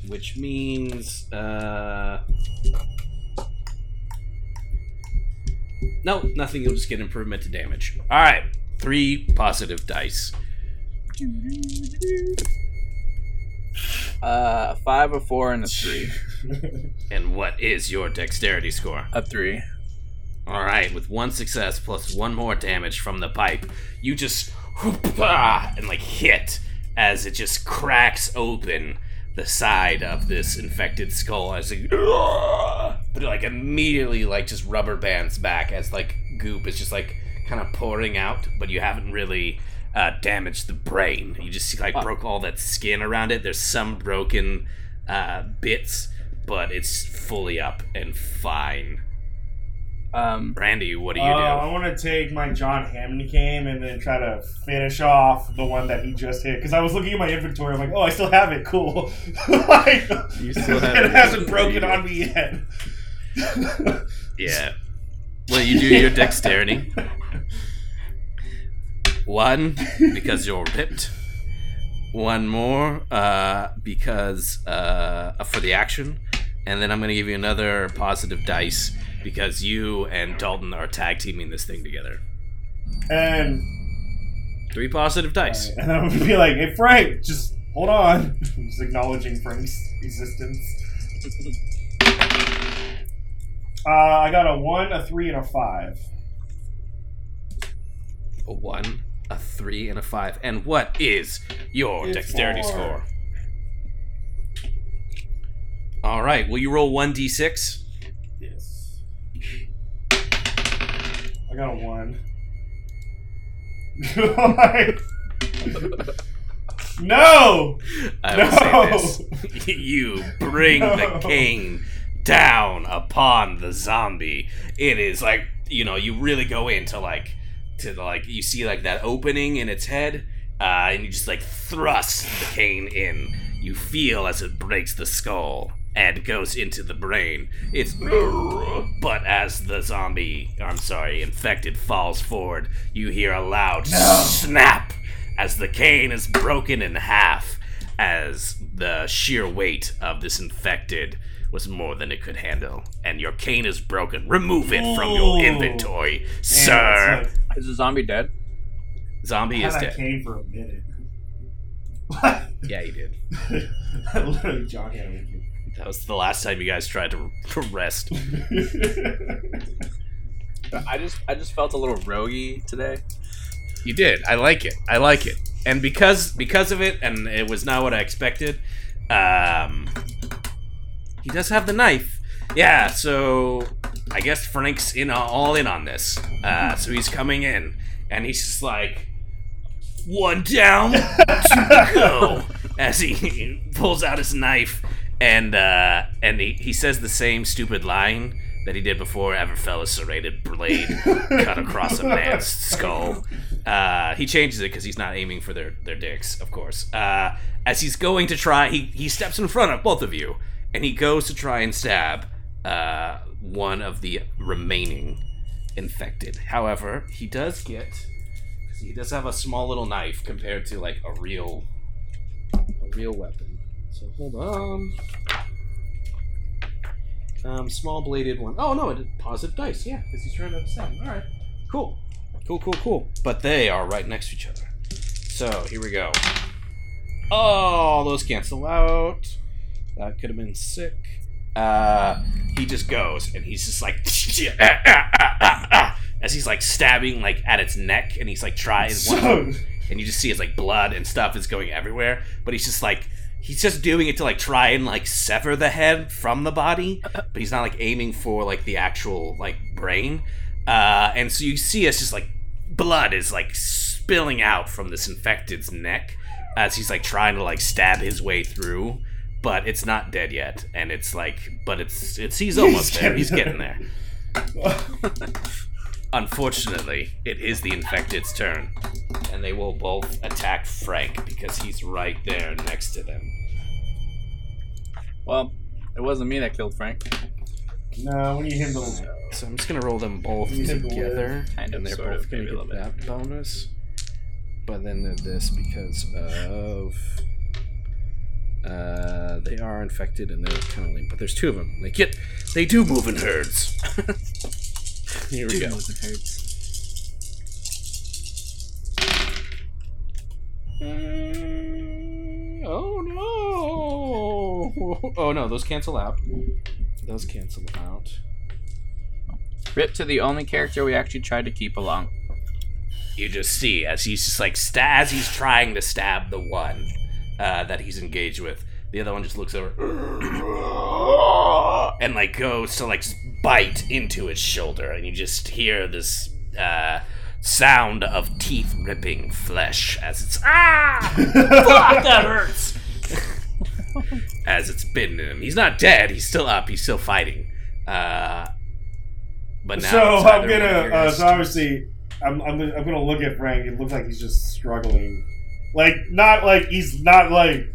which means uh, no, nothing. You'll just get improvement to damage. All right, three positive dice. Uh, five, a four, and a three. And what is your dexterity score? A three. All right, with one success plus one more damage from the pipe, you just whoop-ah, and like hit as it just cracks open the side of this infected skull as it, but it like immediately like just rubber bands back as like goop is just like kind of pouring out, but you haven't really uh, damaged the brain. You just like broke all that skin around it. There's some broken uh, bits, but it's fully up and fine. Um, Brandy, what do Uh, do? I want to take my John Hammond game and then try to finish off the one that he just hit. Because I was looking at my inventory, I'm like, oh, I still have it. Cool. like, You still have it. it. hasn't broken on me yet. Yeah. Well, you do your dexterity. One because you're ripped. One more uh, because uh, for the action, and then I'm gonna give you another positive dice because you and Dalton are tag teaming this thing together. and, Three positive dice. and I'm gonna be like, hey, Frank, just hold on. just acknowledging Frank's existence. Uh, I got a one, a three, and a five. A one, a three, and a five. And what is your It's dexterity four. score? All right. Will you roll one d6? Yes. I got a one. no! I will No! say this. you bring the No. cane down upon the zombie. It is like, you know, you really go into like to the, like you see like that opening in its head, uh, and you just like thrust the cane in. You feel as it breaks the skull and goes into the brain. It's but as the zombie, I'm sorry, infected falls forward, you hear a loud snap as the cane is broken in half as the sheer weight of this infected was more than it could handle. And your cane is broken. Remove it from your inventory sir is the zombie dead? zombie like, is dead I came for a minute. yeah he did Literally, John Hammond. that was the last time you guys tried to to rest I just I just felt a little roguey today. You did. I like it. I like it. And because because of it, and it was not what I expected. Um, he does have the knife. Yeah. So I guess Frank's in all in on this. Uh, so he's coming in, and he's just like one down, two go, as he pulls out his knife, and uh, and he, he says the same stupid line that he did before ever fell a serrated blade cut across a man's skull. Uh, he changes it because he's not aiming for their, their dicks, of course. Uh, as he's going to try, he, he steps in front of both of you, and he goes to try and stab uh, one of the remaining infected. However, he does get he does have a small little knife compared to like a real, a real weapon. So hold on. Um, small bladed one. Oh no, it positive dice. Yeah, because he's trying to stab. All right, cool, cool, cool, cool. But they are right next to each other. So here we go. Oh, those cancel out. That could have been sick. Uh, he just goes and he's just like ah, ah, ah, as he's like stabbing like at its neck and he's like trying one and you just see his like blood and stuff is going everywhere but he's just like he's just doing it to like try and like sever the head from the body but he's not like aiming for like the actual like brain. Uh and so you see us just like blood is like spilling out from this infected's neck as he's like trying to like stab his way through but it's not dead yet and it's like but it's it's he's almost there he's getting there Unfortunately, it is the infected's turn, and they will both attack Frank because he's right there next to them. Well, it wasn't me that killed Frank. no, we need him to. So I'm just gonna roll them both You said together, Kind of, and they're sort both of, gonna maybe a get little bit. that bonus. But then they're this because of uh, they are infected and they're kind of lame. But there's two of them. They get they do move in herds. Here we go. Mm, oh no! oh no, those cancel out. Those cancel out. Rip to the only character we actually tried to keep along. You just see as he's just like sta- as he's trying to stab the one uh, that he's engaged with. The other one just looks over and like goes to like bite into its shoulder, and you just hear this uh, sound of teeth ripping flesh as it's ah fuck that hurts. as it's bitten him, he's not dead. He's still up. He's still fighting. Uh, but now so I'm either one of gonna. Uh, so obviously, I'm, I'm. I'm gonna look at Frank. It looks like he's just struggling. Like not like he's not like.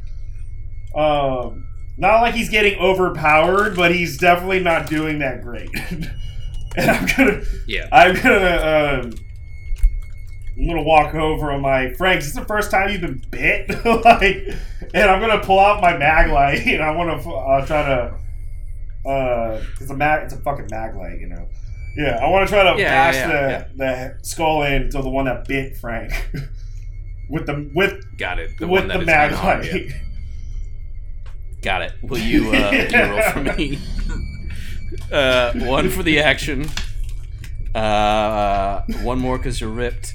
Um, not like he's getting overpowered, but he's definitely not doing that great. and I'm gonna. Yeah. I'm gonna. Um, I'm gonna walk over on my Frank. Is this the first time you've been bit? like, and I'm gonna pull out my mag light and I want to uh, try to. Uh, it's a mag. It's a fucking mag light, you know. Yeah, I want to try to Yeah, bash yeah, the the skull in to the one that bit Frank. With the with Got it. The with one that the is mag light. Got it. Will you, uh, you roll for me? Uh, one for the action. Uh, one more because you're ripped.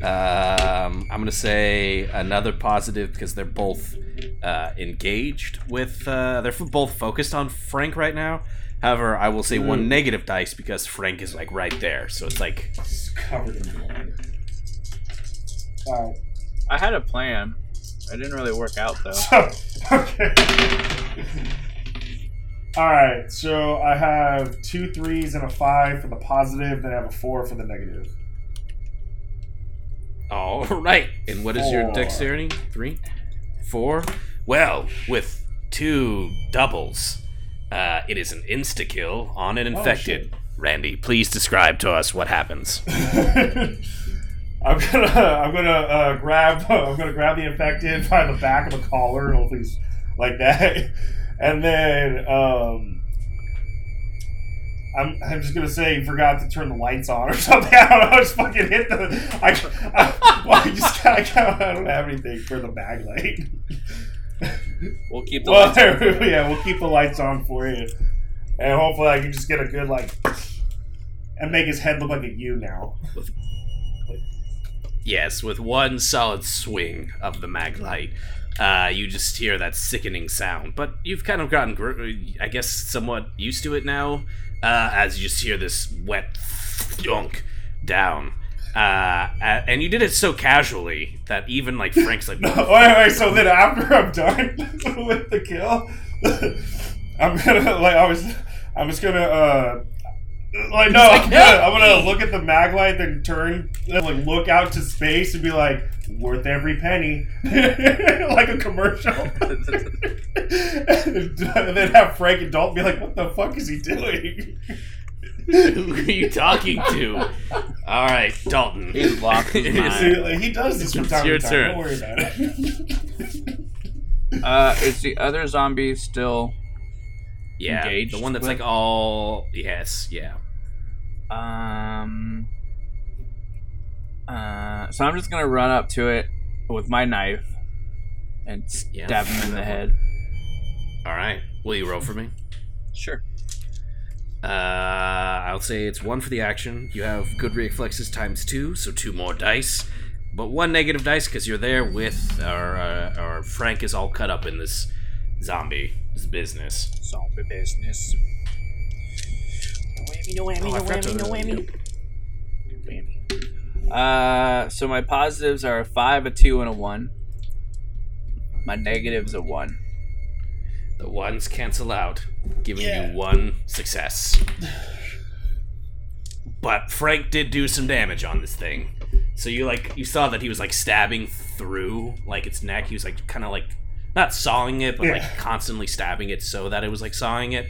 Um, I'm gonna say another positive because they're both uh, engaged with. Uh, they're f- both focused on Frank right now. However, I will say one Mm. negative dice because Frank is like right there, so it's like It's covered in blood. Alright. I had a plan. It didn't really work out though. So, okay. Alright, so I have two threes and a five for the positive, then I have a four for the negative. All right. And what is your Four. dexterity? Three? Four? Well, with two doubles, uh, it is an insta kill on an infected. Randy, please describe to us what happens. I'm gonna I'm gonna uh, grab I'm gonna grab the infected by the back of the collar and he's like that, and then um, I'm I'm just gonna say you forgot to turn the lights on or something. I don't know. I Just fucking hit the I I, well, I just I, I don't have anything for the mag light. We'll keep the Well, lights on. yeah, we'll keep the lights on for you, and hopefully I can just get a good like and make his head look like a U now. Yes, with one solid swing of the maglite, uh, you just hear that sickening sound. But you've kind of gotten, gr- I guess, somewhat used to it now, uh, as you just hear this wet thunk down. Uh, and you did it so casually that even like Frank's like, wait, wait. So then after I'm done with the kill, I'm gonna like I was, I'm just gonna uh. Like no, like, I'm gonna, I'm gonna look at the mag light, then turn, then, like look out to space and be like, worth every penny, like a commercial. and then have Frank and Dalton be like, what the fuck is he doing? who are you talking to? All right, Dalton. He's lost his mind. See, like, he does this from time to time. turn. Don't worry about it. Uh, is the other zombie still? Yeah, engaged the one that's with- like all yes, yeah. Um. Uh, so I'm just gonna run up to it with my knife and Yeah. stab him in the head. All right, will you roll for me? Sure. Uh, I'll say it's one for the action. You have good reflexes times two, so two more dice. But one negative dice because you're there with, our, uh, or Frank is all cut up in this zombie business. Zombie business. No whammy, no whammy, Oh, I no forgot whammy, no to- whammy. Whammy. Uh, so my positives are a five, a two, and a one. My negatives a one. The ones cancel out, giving Yeah. you one success. But Frank did do some damage on this thing. So you like you saw that he was like stabbing through like its neck. He was like kind of like not sawing it, but Yeah. like constantly stabbing it so that it was like sawing it.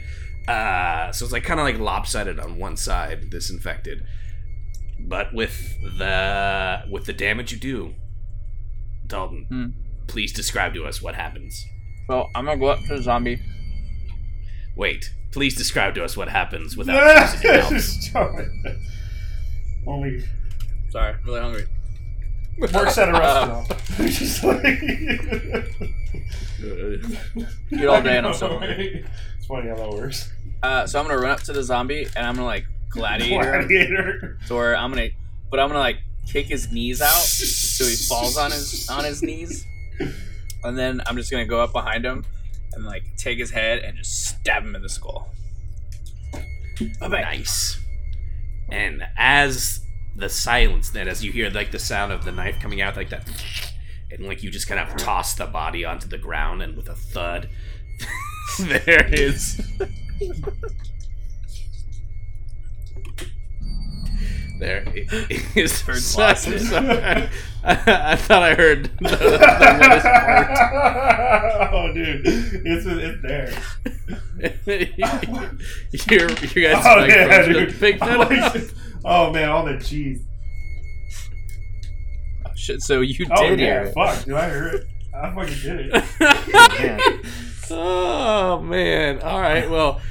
Uh, so it's like kind of like lopsided on one side, disinfected. But with the with the damage you do, Dalton, Hmm. please describe to us what happens. So I'm gonna go up to the zombie. Wait, please describe to us what happens without using your mouth. Just stop it. Only Sorry, really hungry. works at a restaurant. Just like- Eat all day and I'm I so hungry. It's funny how that works. Uh, so I'm gonna run up to the zombie and I'm gonna like gladiator him Gladiator. to where I'm gonna, but I'm gonna like kick his knees out so he falls on his on his knees, and then I'm just gonna go up behind him and like take his head and just stab him in the skull. Bye-bye. Nice. And as the silence, then as you hear like the sound of the knife coming out like that, and like you just kind of toss the body onto the ground, and with a thud, there is. There is. Heard sorry. I, I thought I heard the, the wettest part. oh, dude, it's it's there. your your guys' Oh yeah, dude. big oh, like- oh man, all the cheese. Shit, so you Oh did yeah, hear it. fuck, dude, I hear it. I fucking did it. man. oh man! All right, well,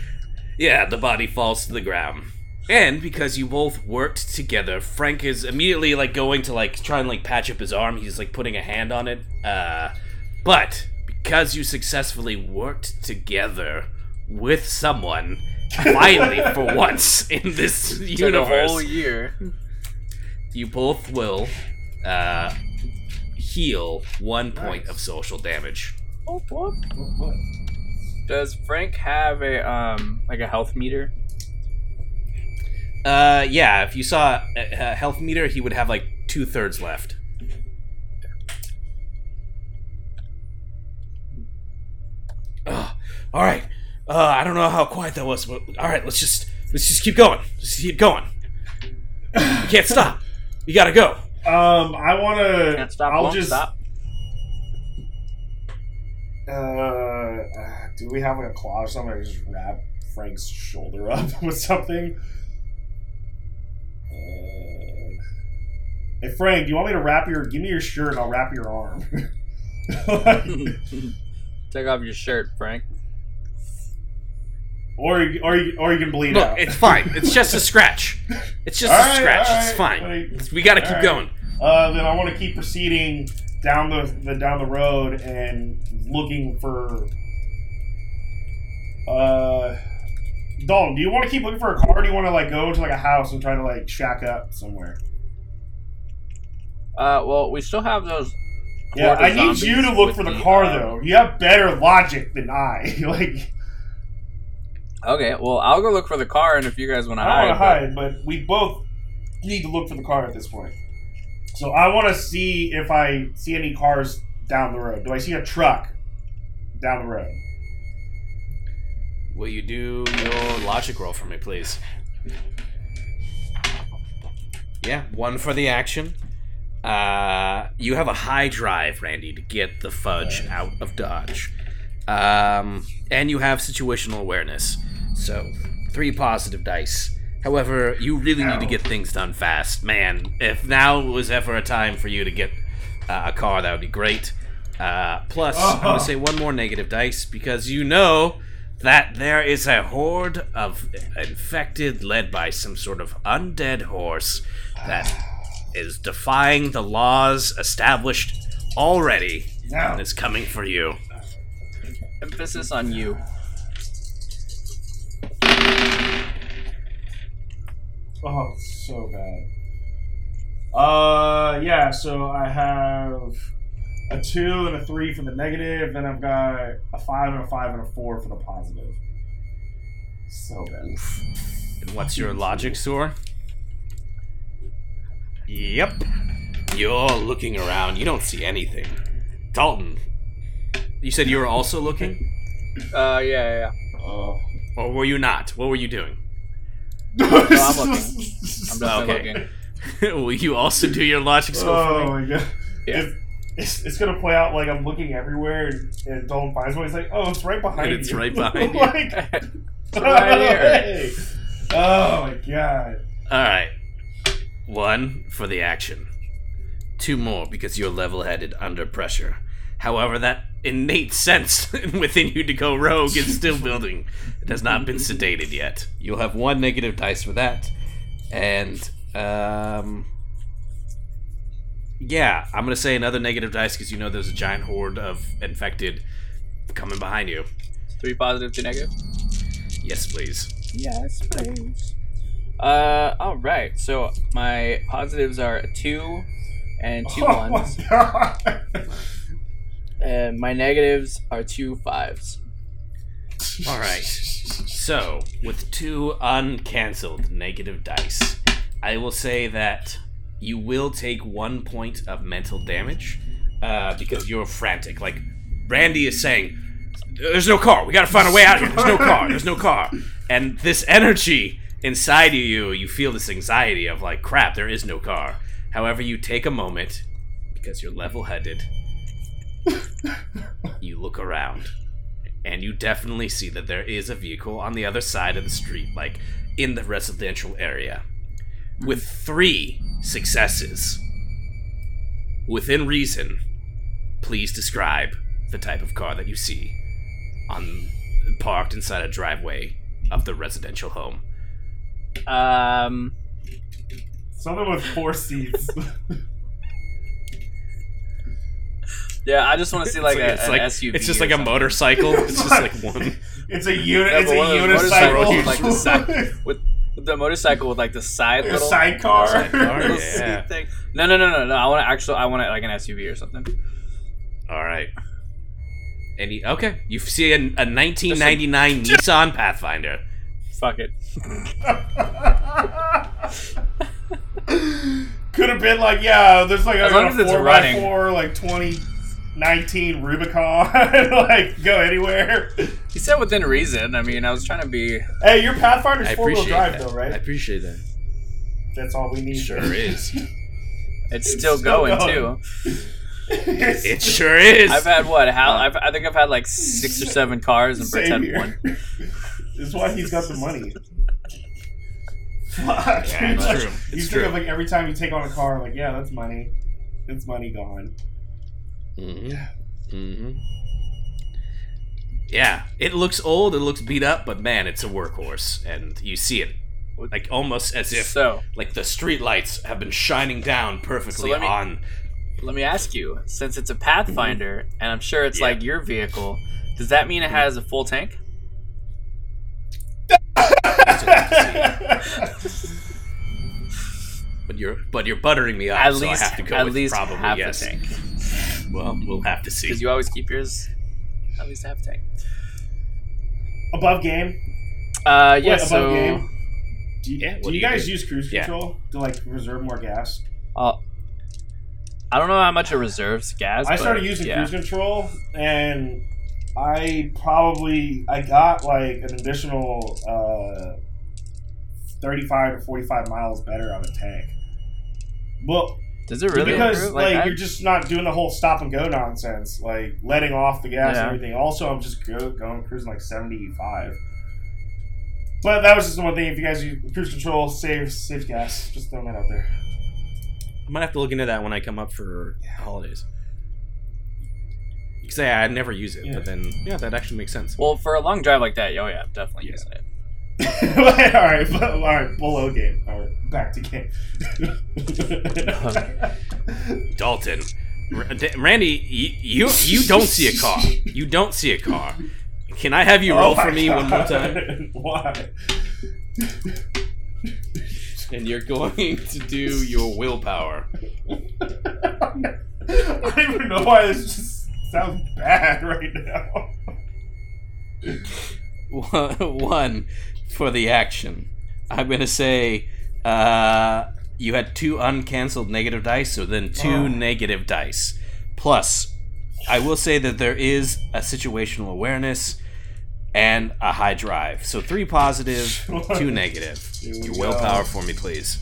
yeah, the body falls to the ground, and because you both worked together, Frank is immediately like going to like try and like patch up his arm. He's like putting a hand on it, uh, but because you successfully worked together with someone, finally for once in this Took a universe, whole year. you both will uh, heal one point of social damage. Whoop, whoop. Does Frank have a um like a health meter? Uh, yeah. If you saw a, a health meter, he would have like two thirds left. Ugh. all right. Uh, I don't know how quiet that was, but all right. Let's just let's just keep going. Just keep going. You can't stop. You gotta go. Um, I want to. Can't stop, I'll won't just. stop. Uh, do we have like a claw or something? I can just wrap Frank's shoulder up with something. Uh, hey Frank, do you want me to wrap your? Give me your shirt, and I'll wrap your arm. Like, Take off your shirt, Frank. Or you, or you, or you can bleed Look, out. it's fine. It's just a scratch. It's just All a right, scratch. all It's fine. Like, We gotta all keep right. going. Uh, then I want to keep proceeding down the, the down the road and looking for. Uh, Dalton, do you want to keep looking for a car? Or do you want to like go to like a house and try to like shack up somewhere? Uh, well, we still have those. Yeah, I need you to look for the, the, car uh, though. You have better logic than I. like Okay, well, I'll go look for the car, and if you guys want to I don't hide, want to hide, but we both need to look for the car at this point. So I want to see if I see any cars down the road. Do I see a truck down the road? Will you do your logic roll for me, please? Yeah, one for the action. Uh, you have a high drive, Randy, to get the fudge out of Dodge. Um, and you have situational awareness. So, three positive dice. However, you really need to get things done fast. Man, if now was ever a time for you to get uh, a car, that would be great. Uh, plus, I'm going to say one more negative dice because you know that there is a horde of infected led by some sort of undead horse that is defying the laws established already No. and is coming for you. emphasis on you. Oh, so bad. Uh, yeah. So I have a two and a three for the negative. Then I've got a five and a five and a four for the positive. So bad. And what's your logic, Soar? Yep. You're looking around. You don't see anything. Dalton, you said you were also looking? Uh, yeah, yeah. yeah. Oh. Or were you not? What were you doing? I'm looking. I'm definitely Okay. looking. Will you also do your logic score Oh for me? Oh, my god. Yeah. It's, it's, it's gonna play out like I'm looking everywhere and, and Dalton finds one. He's like, oh, it's right behind And it's you. right behind you. like, right here. hey. Oh my god. Alright. One for the action. Two more because you're level headed under pressure. However, that innate sense within you to go rogue is still building. It has not been sedated yet. You'll have one negative dice for that. And, um. Yeah, I'm gonna say another negative dice because you know there's a giant horde of infected coming behind you. Three positive, two negative. Yes, please. Yes, please. Uh, all right. So my positives are a two and two Oh my god. And my negatives are two fives. All right. So, with two uncancelled negative dice, I will say that you will take one point of mental damage uh, because you're frantic. Like, Randy is saying, There's no car. We gotta find a way out of here. There's no car. There's no car. And this energy inside of you, you feel this anxiety of, like, crap, there is no car. However, you take a moment because you're level headed. you look around and you definitely see that there is a vehicle on the other side of the street, like in the residential area, with three successes. Within reason, please describe the type of car that you see on parked inside a driveway of the residential home. Um, Something with four seats. yeah, I just want to see like, a, it's an like SUV. it's just or like a motorcycle. It's just like one. It's a unit. Yeah, it's a one of those motorcycles unicycle. with, like the side with, with the motorcycle with like the side a little sidecar. Sidecar, little yeah. thing. No, no, no, no, no. I want to actually. I want it like an SUV or something. All right. Any okay? You see a, a 1999 Nissan Pathfinder. Fuck it. Could have been like, yeah, there's like As a long as it's four running. by four, like 2019 Rubicon. like, go anywhere. He said within reason. I mean, I was trying to be. Hey, your Pathfinder's I four wheel appreciate drive, that. though, right? I appreciate that. That's all we need. Sure is. It's It's still, still going, going. too. It sure is. I've had what? How? I've, I think I've had like six or seven cars and Same pretend here. one. This is why he's got the money. Fuck. Yeah, it's Like, true. You It's think true. of like every time you take on a car, like, yeah, that's money. It's money gone. Mm-hmm. Mm-hmm. Yeah, it looks old. It looks beat up, but man, it's a workhorse, and you see it like almost as if So like the street lights have been shining down perfectly let me- on. let me ask you: since it's a Pathfinder, and I'm sure it's Yeah. like your vehicle, does that mean it has a full tank? But you're but you're buttering me up, at so least, I have to go at with least probably half yes. a tank, Well, we'll have to see. because you always keep yours at least half a tank. Above game. Uh, yeah. Wait, above so game. Do you, Yeah, what do do you you guys do? use cruise Yeah. control to like reserve more gas? uh, I don't know how much it reserves gas. I but, started using yeah. cruise control, and I probably I got like an additional uh, thirty-five to forty-five miles better on a tank. Well, Does it really? because improve? like, I- you're just not doing the whole stop and go nonsense, like letting off the gas Yeah. and everything. Also, I'm just go, going cruising like seventy-five. But that was just the one thing. If you guys use cruise control, save save gas. Just throwing that out there. I might have to look into that when I come up for holidays. Because yeah, I'd never use it, Yeah. but then yeah, that actually makes sense. well, for a long drive like that, oh yeah, definitely Yeah. using it. all right, but, all right, below game. All right, back to game. Dalton, Randy, y- you you don't see a car. You don't see a car. Can I have you oh roll Oh my for me one more time? Why? And you're going to do your willpower. I don't even know why this just sounds bad right now. One for the action. I'm gonna say uh, you had two uncancelled negative dice, so then two Oh. negative dice. Plus, I will say that there is a situational awareness and a high drive. So three positive, two negative. Your willpower for me, please.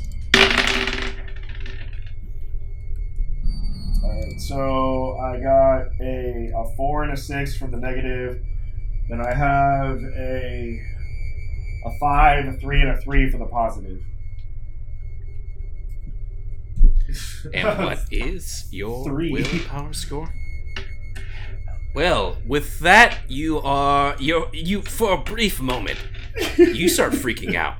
Alright, so I got a, a four and a six for the negative. Then I have a a five, a three, and a three for the positive. And what is your Three. willpower score? Well, with that, you are you you for a brief moment, you start freaking out.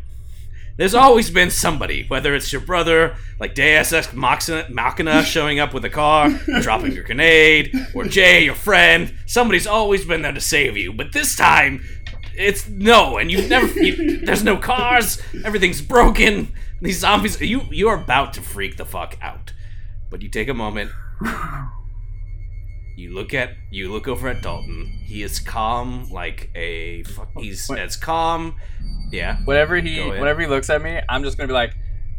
There's always been somebody, whether it's your brother, like Deus Ex Machina, Machina showing up with a car, dropping your grenade, or Jay, your friend. Somebody's always been there to save you. But this time, it's no, and you've never. You, there's no cars. Everything's broken. These zombies. You you are about to freak the fuck out. But you take a moment. You look at you look over at Dalton. He is calm like a fuck. He's What? as calm. Yeah. Whenever he whenever he looks at me, I'm just gonna be like,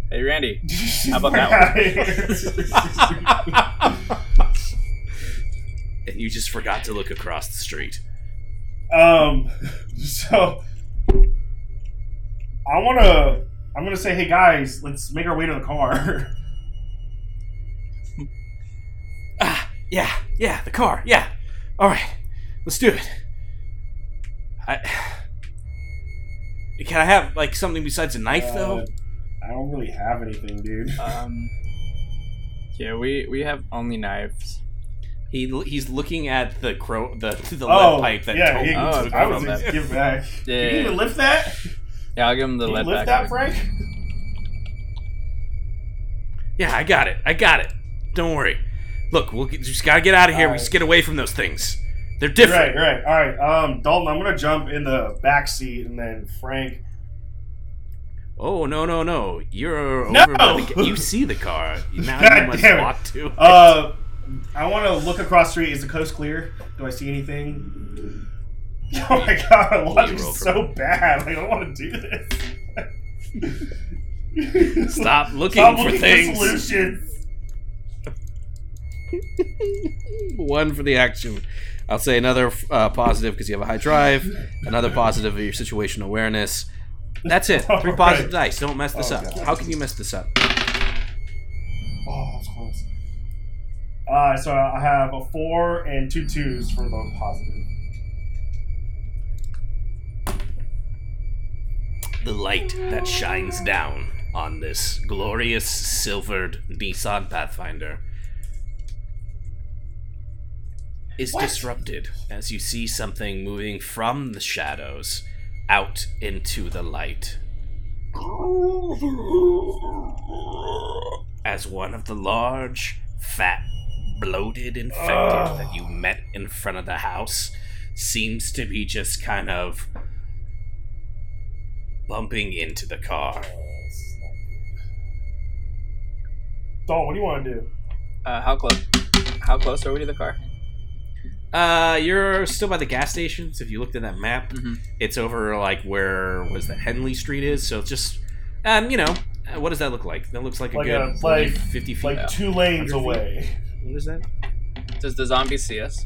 "Hey, Randy, How about that one?" and you just forgot to look across the street. Um, so I want to. I'm gonna say, hey guys, let's make our way to the car. Ah, yeah, yeah, the car, yeah. All right, let's do it. I can I have like something besides a knife Uh, though? I don't really have anything, dude. um, yeah, we we have only knives." He he's looking at the crow the the oh, lead pipe that yeah, Dalton yeah, Oh, took I was him. gonna give back. Yeah, Can yeah, you even lift that? Yeah, I'll give him the Can you lead lift back. that, Frank? Yeah, I got it. I got it. Don't worry. Look, we'll get, just gotta get out of here. We Alright. just get away from those things. They're You're different. right, you're right. All right, um, Dalton, I'm gonna jump in the back seat, and then Frank. Oh no no no! You're No! over by the. You see the car now. God you must damn it. walk to. it. Uh, I want to look across the street. Is the coast clear? Do I see anything? Oh my god, my logic roll is so bad. Like, I don't want to do this. Stop looking Stop for looking things. solutions. One for the action. I'll say another uh, positive because you have a high drive. Another positive of your situation awareness. That's it. Three positive dice. Don't mess this Oh, up. God. How can you mess this up? Oh, that's close. Uh, so I have a four and two twos for the positive. The light that shines down on this glorious silvered Nissan Pathfinder is What? disrupted as you see something moving from the shadows out into the light. As one of the large, fat, bloated infected Ugh. that you met in front of the house seems to be just kind of bumping into the car. Dalton, what do you want to do? Uh, how close? How close are we to the car? Uh, you're still by the gas station. So If you looked at that map, Mhm. it's over like where was the Henley Street is. So it's just, um, you know, uh, what does that look like? That looks like a good a- like- 50 feet. Like Yeah. two lanes away. feet? Away. what is that? Does the zombie see us?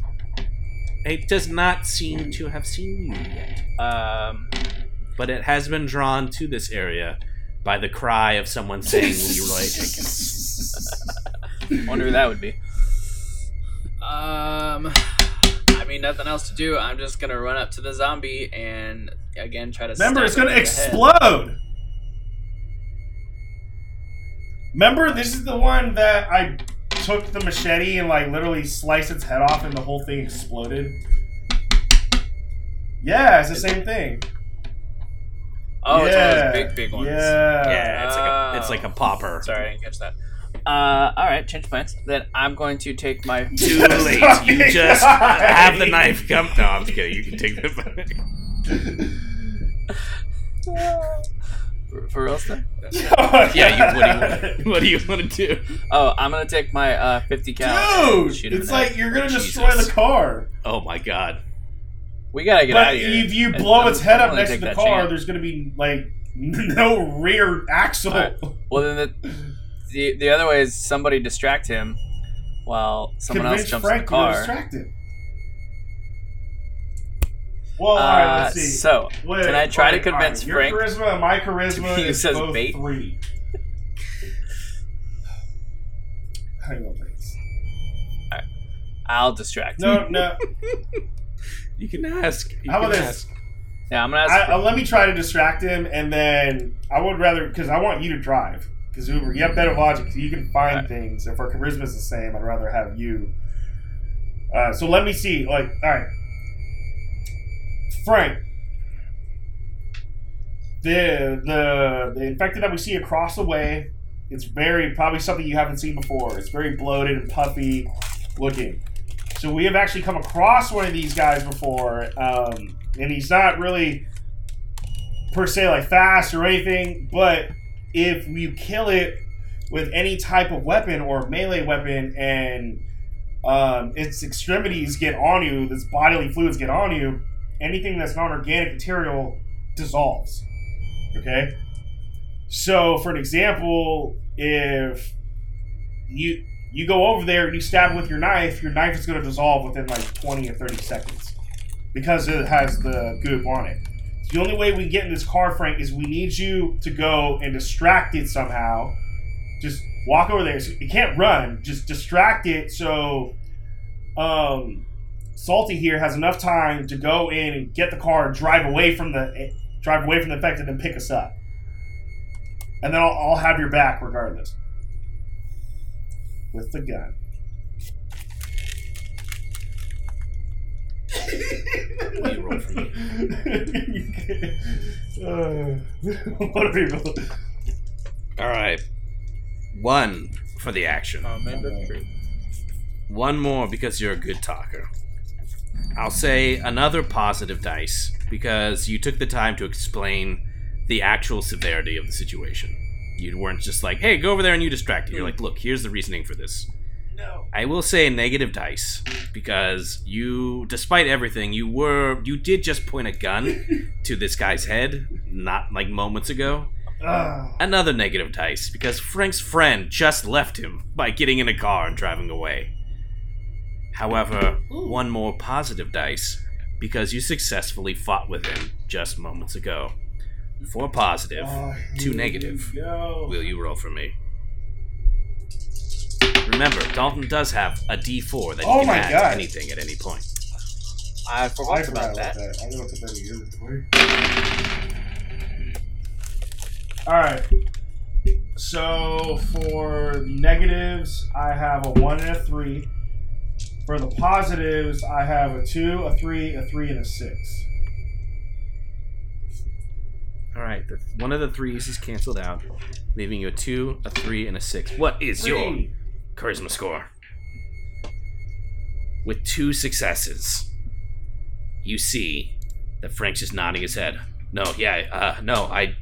It does not seem to have seen you yet, Um, but it has been drawn to this area by the cry of someone saying Leroy Jenkins. wonder who that would be. Um, I mean, nothing else to do. I'm just gonna run up to the zombie and again try to. Remember, it's gonna him head. explode. Remember, this is the one that I took the machete and like literally sliced its head off, and the whole thing exploded. Yeah, it's the same thing. Oh, it's one of those big, big ones. Yeah. yeah, it's like a it's like a popper. Sorry, I didn't catch that. Uh, all right, change plans. Then I'm going to take my. Too late. okay, You just guys. have the knife come. No, I'm just kidding. You can take that back. For, real stuff? Yeah, you, what, do you, what do you want to do? Oh, I'm gonna take my uh 50 cal. Dude, it's like you're gonna destroy Jesus. the car. Oh my god. we gotta get out of here. if you And blow I'm- its head I'm up next to the car, chance. there's gonna be like no rear axle. Alright. Well, then the, the the other way is somebody distract him while someone Convince else jumps Frank in the car. Well, all right, Uh, let's see. so Wait, can I try to wait, convince right, Frank? Your charisma and my charisma to is as both bait? three. Hang on, please. I'll distract him. No, no. You can ask. You How can about this? ask. Yeah, I'm gonna ask. I, uh, let me try to distract him, and then I would rather because I want you to drive because Uber, you have better logic. You can find Alright. things. If our charisma is the same, I'd rather have you. Uh, so let me see. Like, all right, Frank. the the the infected that we see across the way, it's very probably something you haven't seen before. It's very bloated and puffy looking. So we have actually come across one of these guys before, um, and he's not really per se like fast or anything, but if you kill it with any type of weapon or melee weapon and um, its extremities get on you, its bodily fluids get on you, anything that's non organic material dissolves. Okay? So, for an example, if you you go over there and you stab with your knife, your knife is going to dissolve within like 20 or 30 seconds because it has the goop on it. The only way we get in this car, Frank, is we need you to go and distract it somehow. Just walk over there. You can't run. Just distract it so um, Salty here has enough time to go in and get the car and drive away from the drive away from the infected and then pick us up. And then I'll, I'll have your back regardless. With the gun. Will you roll for me? uh, what are you All right. One for the action. Oh man, that's true. One more because you're a good talker. I'll say another positive dice because you took the time to explain the actual severity of the situation. You weren't just like, hey, go over there and you distract it. You're like, look, here's the reasoning for this. No. I will say a negative dice because you, despite everything, you were, you did just point a gun to this guy's head, not like moments ago. Uh, Another negative dice because Frank's friend just left him by getting in a car and driving away. However, one more positive dice because you successfully fought with him just moments ago. Four positive, oh, two negative. we. Will you roll for me? Remember, Dalton does have a D4 that he Oh can my add God. to anything at any point. I I forgot forgot about that. I looked at that a year before. All right. So for negatives, I have a one and a three. For the positives, I have a two, a three, a three, and a six. All right, the, one of the threes is canceled out, leaving you a two, a three, and a six. What is your charisma score? With two successes, you see that Frank's just nodding his head. No, yeah, uh, no, I.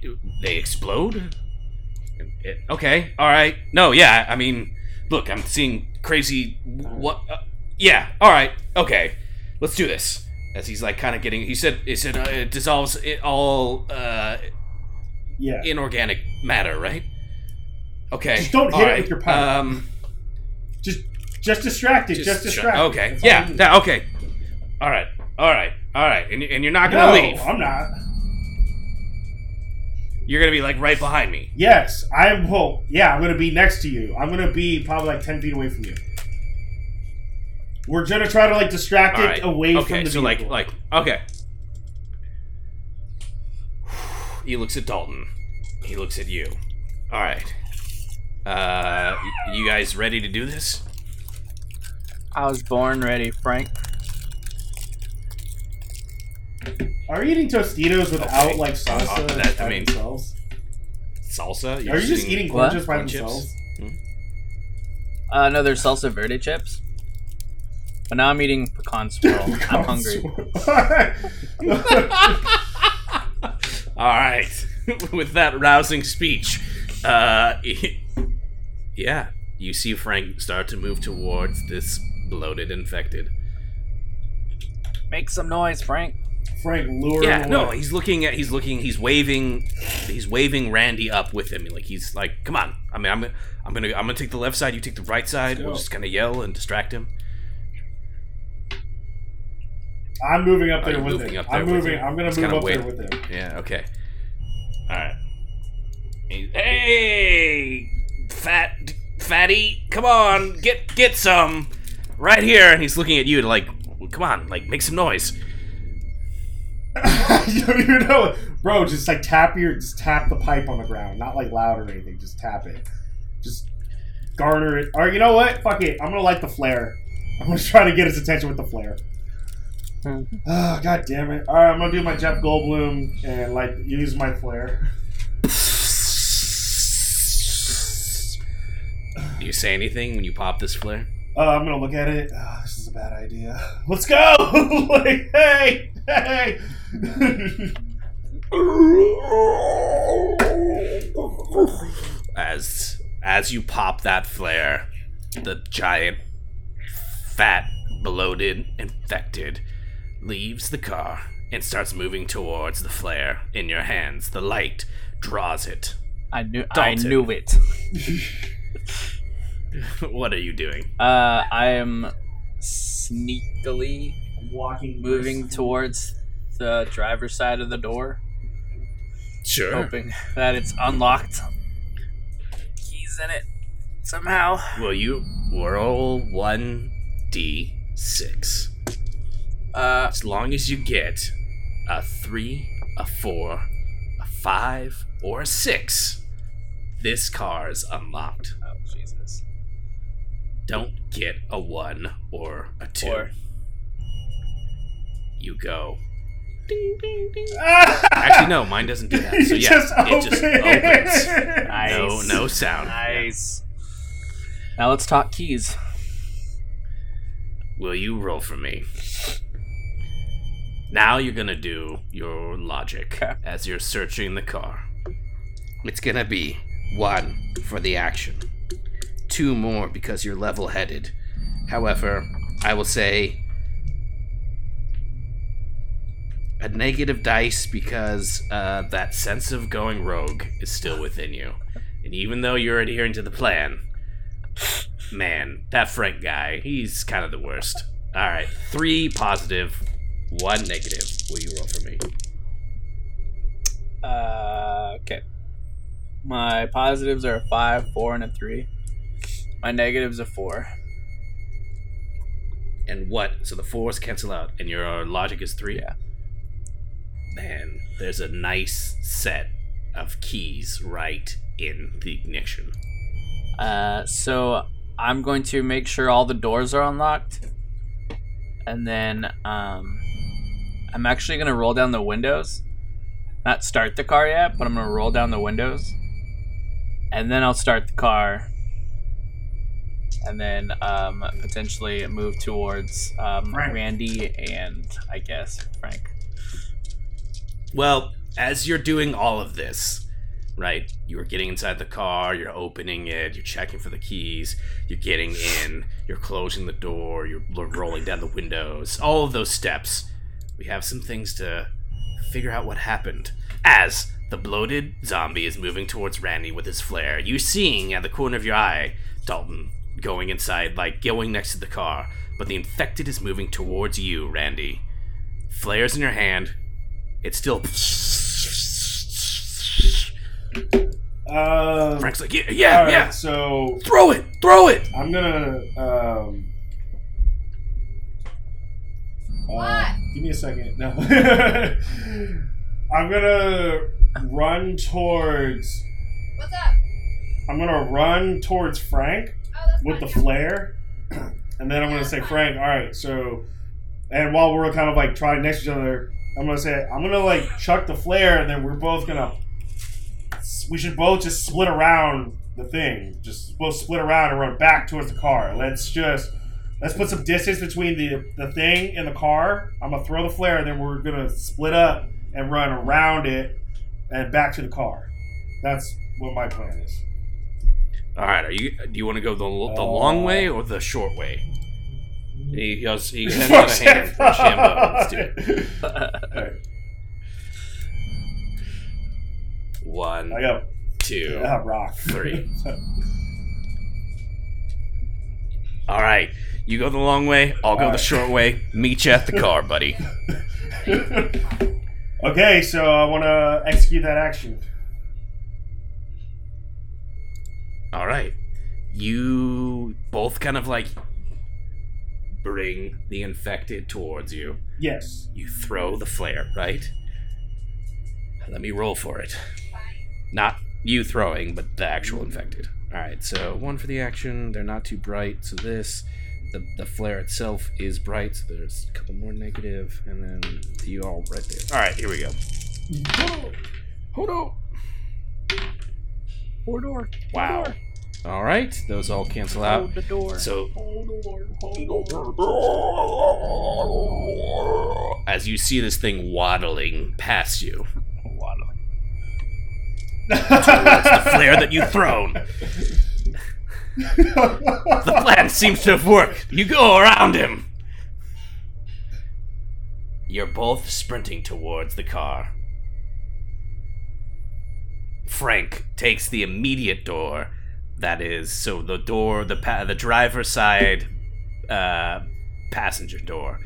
They explode? It- okay, alright. No, yeah, I mean, look, I'm seeing crazy. What? Uh, yeah, alright, okay. Let's do this. As he's like kind of getting. He said, he said uh, it dissolves it all uh, Yeah. inorganic matter, right? Okay. Just don't hit it with your pipe. Um, Just, just distract it. Just, just distract. it. Okay. That's Yeah. yeah, Okay. All right. All right. All right. And, and you're not gonna leave. I'm not. You're gonna be like right behind me. Yes, I am. Well, yeah, I'm gonna be next to you. I'm gonna be probably like ten feet away from you. We're gonna try to like distract All it right. away okay. from the so like vehicle. like okay. He looks at Dalton. He looks at you. All right. Uh, you guys ready to do this? I was born ready, Frank. Are you eating Tostitos without Okay. like salsa Uh, that- I by mean, themselves? Salsa? Are you just eating What? corn chips by corn chips? themselves? Uh, no, there's salsa verde chips. But now I'm eating pecan swirl. I'm hungry. All right. With that rousing speech, uh, yeah, you see Frank start to move towards this bloated infected. Make some noise, Frank. Frank lure Yeah, him no, away. he's looking at, he's looking, he's waving, he's waving Randy up with him. Like he's like, come on. I mean, I'm, I'm gonna, I'm gonna take the left side. You take the right side. We'll just kind of yell and distract him. I'm moving up there with moving him. up there I'm with moving. him. I'm gonna move up there with him. Yeah. Okay. All right. Hey, fat fatty, come on, get get some right here. And he's looking at you to like, come on, like make some noise. you you know, bro, just like tap your, just tap the pipe on the ground, not like loud or anything. Just tap it. Just garner it. Or you know what? Fuck it. I'm gonna light the flare. I'm gonna try to get his attention with the flare. Mm-hmm. Ah, oh, God damn it. Alright, I'm gonna do my Jeff Goldblum and like use my flare. Do you say anything when you pop this flare? Uh, I'm gonna look at it. Oh, this is a bad idea. Let's go! like, hey! Hey! As as you pop that flare, the giant, fat, bloated, infected leaves the car and starts moving towards the flare in your hands. The light draws it. I knew. I knew it. what are you doing? Uh, I am sneakily Walking moving briskly. towards the driver's side of the door, Sure. hoping that it's unlocked. Keys in it somehow. Will you roll one d six? Uh, As long as you get a three, a four, a five, or a six, this car is unlocked. oh Jesus. Don't get a one or a two. Or You go. Ah! Actually, no, mine doesn't do that. So yeah, just it just opens. nice. No, no sound. Nice. Now let's talk keys. Will you roll for me? Now you're gonna do your logic as you're searching the car. It's gonna be one for the action, two more because you're level headed. However, I will say a negative dice because uh, that sense of going rogue is still within you. And even though you're adhering to the plan, man, that Frank guy, he's kind of the worst. All right, three positive, one negative. Will you roll for me? Uh, okay. My positives are a five, four, and a three. My negatives are four. And what? So the fours cancel out, and your logic is three. Yeah. Man, there's a nice set of keys right in the ignition. Uh, so I'm going to make sure all the doors are unlocked, and then um, I'm actually gonna roll down the windows. Not start the car yet, but I'm gonna roll down the windows, and then I'll start the car, and then um, potentially move towards um, Randy and I guess Frank. Well, as you're doing all of this, right? You're getting inside the car, you're opening it, you're checking for the keys, you're getting in, you're closing the door, you're rolling down the windows, all of those steps. We have some things to figure out what happened. As the bloated zombie is moving towards Randy with his flare, you seeing at the corner of your eye Dalton going inside, like going next to the car, but the infected is moving towards you, Randy. Flares in your hand, it's still. Um, Frank's like, yeah, yeah, alright, yeah. So Throw it, throw it. I'm gonna. Um, uh, What? give me a second. No. I'm gonna run towards. What's up? I'm gonna run towards Frank Oh, with the flare, and then I'm gonna say, Frank, all right, so, and while we're kind of like trying next to each other, I'm gonna say, I'm gonna like chuck the flare, and then we're both gonna, we should both just split around the thing, just both split around and run back towards the car. Let's just, let's put some distance between the the thing and the car. I'm gonna throw the flare, and then we're gonna split up and run around it and back to the car. That's what my plan is. All right, are you? Do you want to go the the Uh, long way or the short way? He goes. He sends out a hand for Shambo. Let's do it. One, I go. two. Yeah, rock. three. All right, you go the long way. I'll go the short way. Meet you at the car, buddy. okay, so I want to execute that action. All right, you both kind of like bring the infected towards you. Yes. You throw the flare, right? Let me roll for it. Not you throwing, but the actual infected. Alright, so one for the action. They're not too bright, so this. The, the flare itself is bright. So there's a couple more negative, and then you all right there. All right, here we go. Hold on. Four door. Wow. All right, those all cancel out. the door. So as you see this thing waddling past you, towards the flare that you've thrown. The plan seems to have worked. You go around him. You're both sprinting towards the car. Frank takes the immediate door. That is, so the door, the pa- the driver's side, uh, passenger door,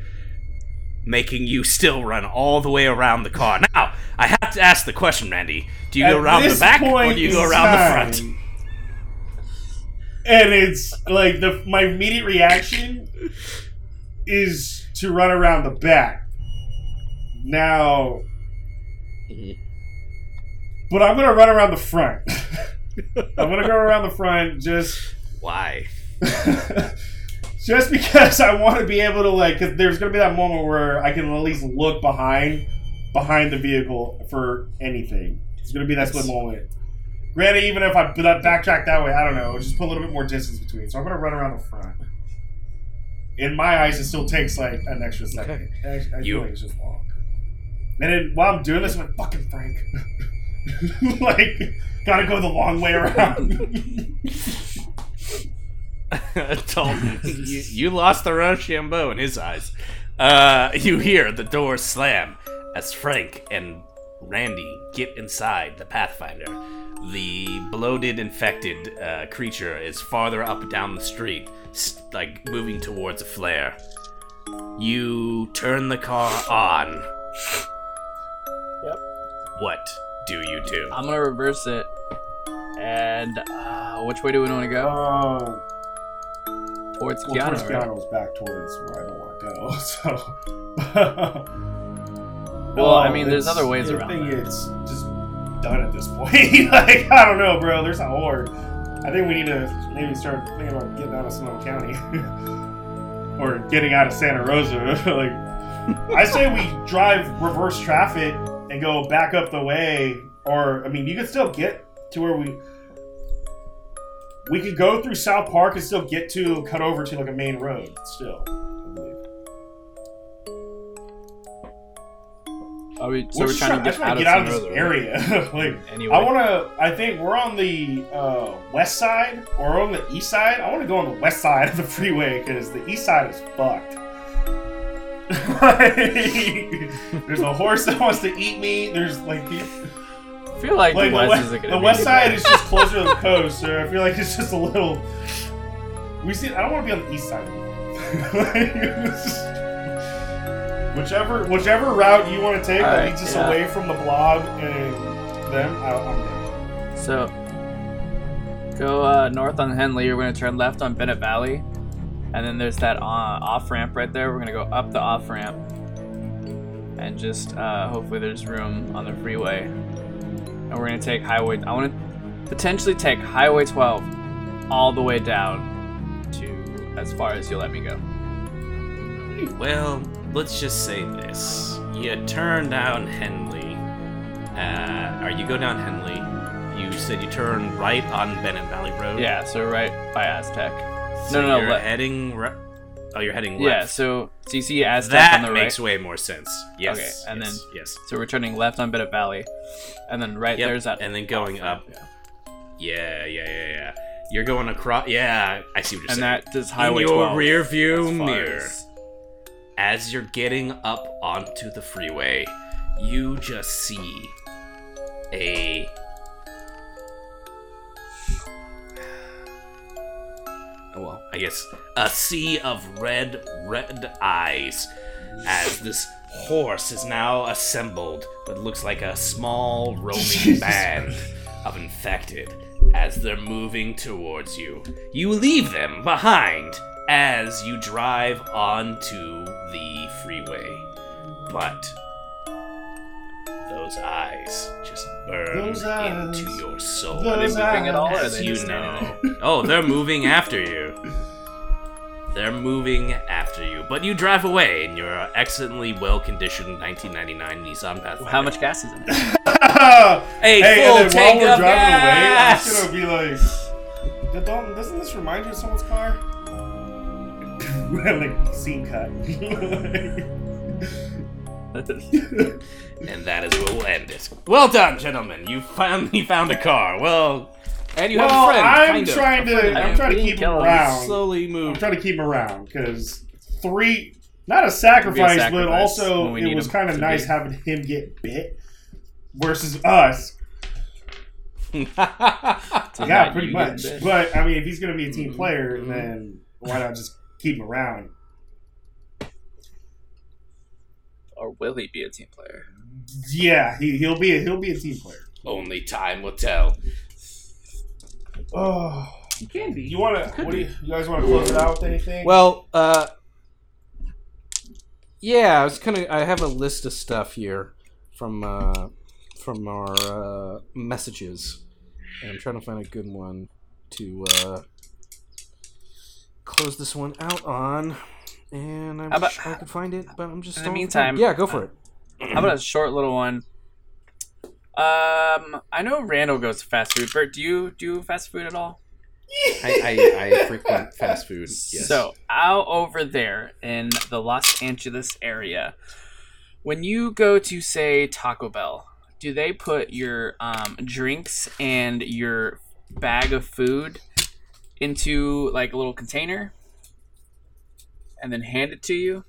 making you still run all the way around the car. Now, I have to ask the question, Randy. Do you go around the back or do you go around the front? And it's like the my immediate reaction is to run around the back. Now, but I'm gonna run around the front. I'm gonna go around the front just Why? just because I want to be able to like because there's gonna be that moment where I can at least look behind behind the vehicle for anything. It's gonna be that split moment. Granted, even if I backtrack that way, I don't know. Just put a little bit more distance between. So I'm gonna run around the front. In my eyes, it still takes like an extra second. I, I You- feel like it's just long. And then while I'm doing this, I'm like, "Fucking Frank!" like, gotta go the long way around. Dalton, you, you lost the Rochambeau in his eyes. Uh, you hear the door slam as Frank and Randy get inside the Pathfinder. The bloated, infected uh, creature is farther up down the street, s- like moving towards a flare. You turn the car on. Yep. What do you do? I'm gonna reverse it. And uh, which way do we want to go? Uh, Towards well, towards Keanu, right? Keanu's back towards where I don't want to go. So. Well, I mean, there's other ways the around thing that. is just done at this point. like I don't know, bro. There's a horde. I think we need to maybe start thinking about getting out of Sonoma County or getting out of Santa Rosa. like I say, we drive reverse traffic and go back up the way. Or I mean, you could still get to where we. We could go through South Park and still get to cut over to like a main road. Still, Are we, so We're we're, just trying to I get out of, get out of this area. like, Anyway, I want to. I think we're on the uh, west side or on the east side. I want to go on the west side of the freeway because the east side is fucked. Like, there's a horse that wants to eat me. There's like, the, I feel like, like the the, west west, isn't gonna the west side is just closer to the coast. So I feel like it's just a little. We see. I don't want to be on the east side. Like, it's just- whichever whichever route you want to take that Alright, leads us yeah. away from the blob and them, I, I'm down. So, go uh, north on Henley. We're going to turn left on Bennett Valley. And then there's that uh, off ramp right there. We're going to go up the off ramp. And just uh, hopefully there's room on the freeway. And we're going to take Highway. I want to potentially take Highway 12 all the way down to as far as you'll let me go. Well, let's just say this. You turn down Henley. Uh, or you go down Henley. You said you turn right on Bennett Valley Road. Yeah, so right by Aztec. So no, no, you're left. heading. Re- oh, you're heading Yeah, left. so, so you see Aztec that on the right makes right. way more sense. Yes. Okay, and yes, yes. So we're turning left on Bennett Valley. And then right Yep, there's that. and then going up. yeah. Yeah, yeah, yeah, yeah. You're going across. Yeah, I see what you're And saying. And that does Highway In your 12. rear view mirror. as- As you're getting up onto the freeway, you just see a oh well, I guess a sea of red, red eyes as this horse is now assembled what looks like a small roaming band of infected as they're moving towards you. You leave them behind as you drive onto the freeway. But those eyes just burn Those eyes. into your soul. Those moving at all, or are as they you know. oh, they're moving after you. They're moving after you, but you drive away in your excellently well-conditioned 1999 Nissan Pathfinder. How much gas is in it? Hey, Hey, full and then while tank we're of driving gas! away, I'm just gonna be like, doesn't this remind you of someone's car? like scene cut. And that is where we'll end it. Well done, gentlemen. You finally found a car. Well, and you well, have a friend. I'm kind of. trying A to. I'm trying to We keep him around. slowly move. I'm trying to keep him around because three, not a sacrifice, but sacrifice also it was kind of nice be. having him get bit versus us. Yeah, pretty much. But I mean, if he's gonna be a team Mhm. player, then why not just keep him around? Or will he be a team player? Yeah, he he'll be a, he'll be a team player. Only time will tell. Oh, He can be. you want to? What do you, you guys want to close it out with anything? Well, uh, yeah, I was kind of. I have a list of stuff here from uh, from our uh, messages, and I'm trying to find a good one to uh, close this one out on. And I'm about- sure I can find it, but I'm just. In the meantime- yeah, go for it. How about a short little one? Um, I know Randall goes to fast food. Bert, do you do fast food at all? I, I, I frequent fast food. Yes. So out over there in the Los Angeles area, when you go to say Taco Bell, do they put your um, drinks and your bag of food into like a little container and then hand it to you?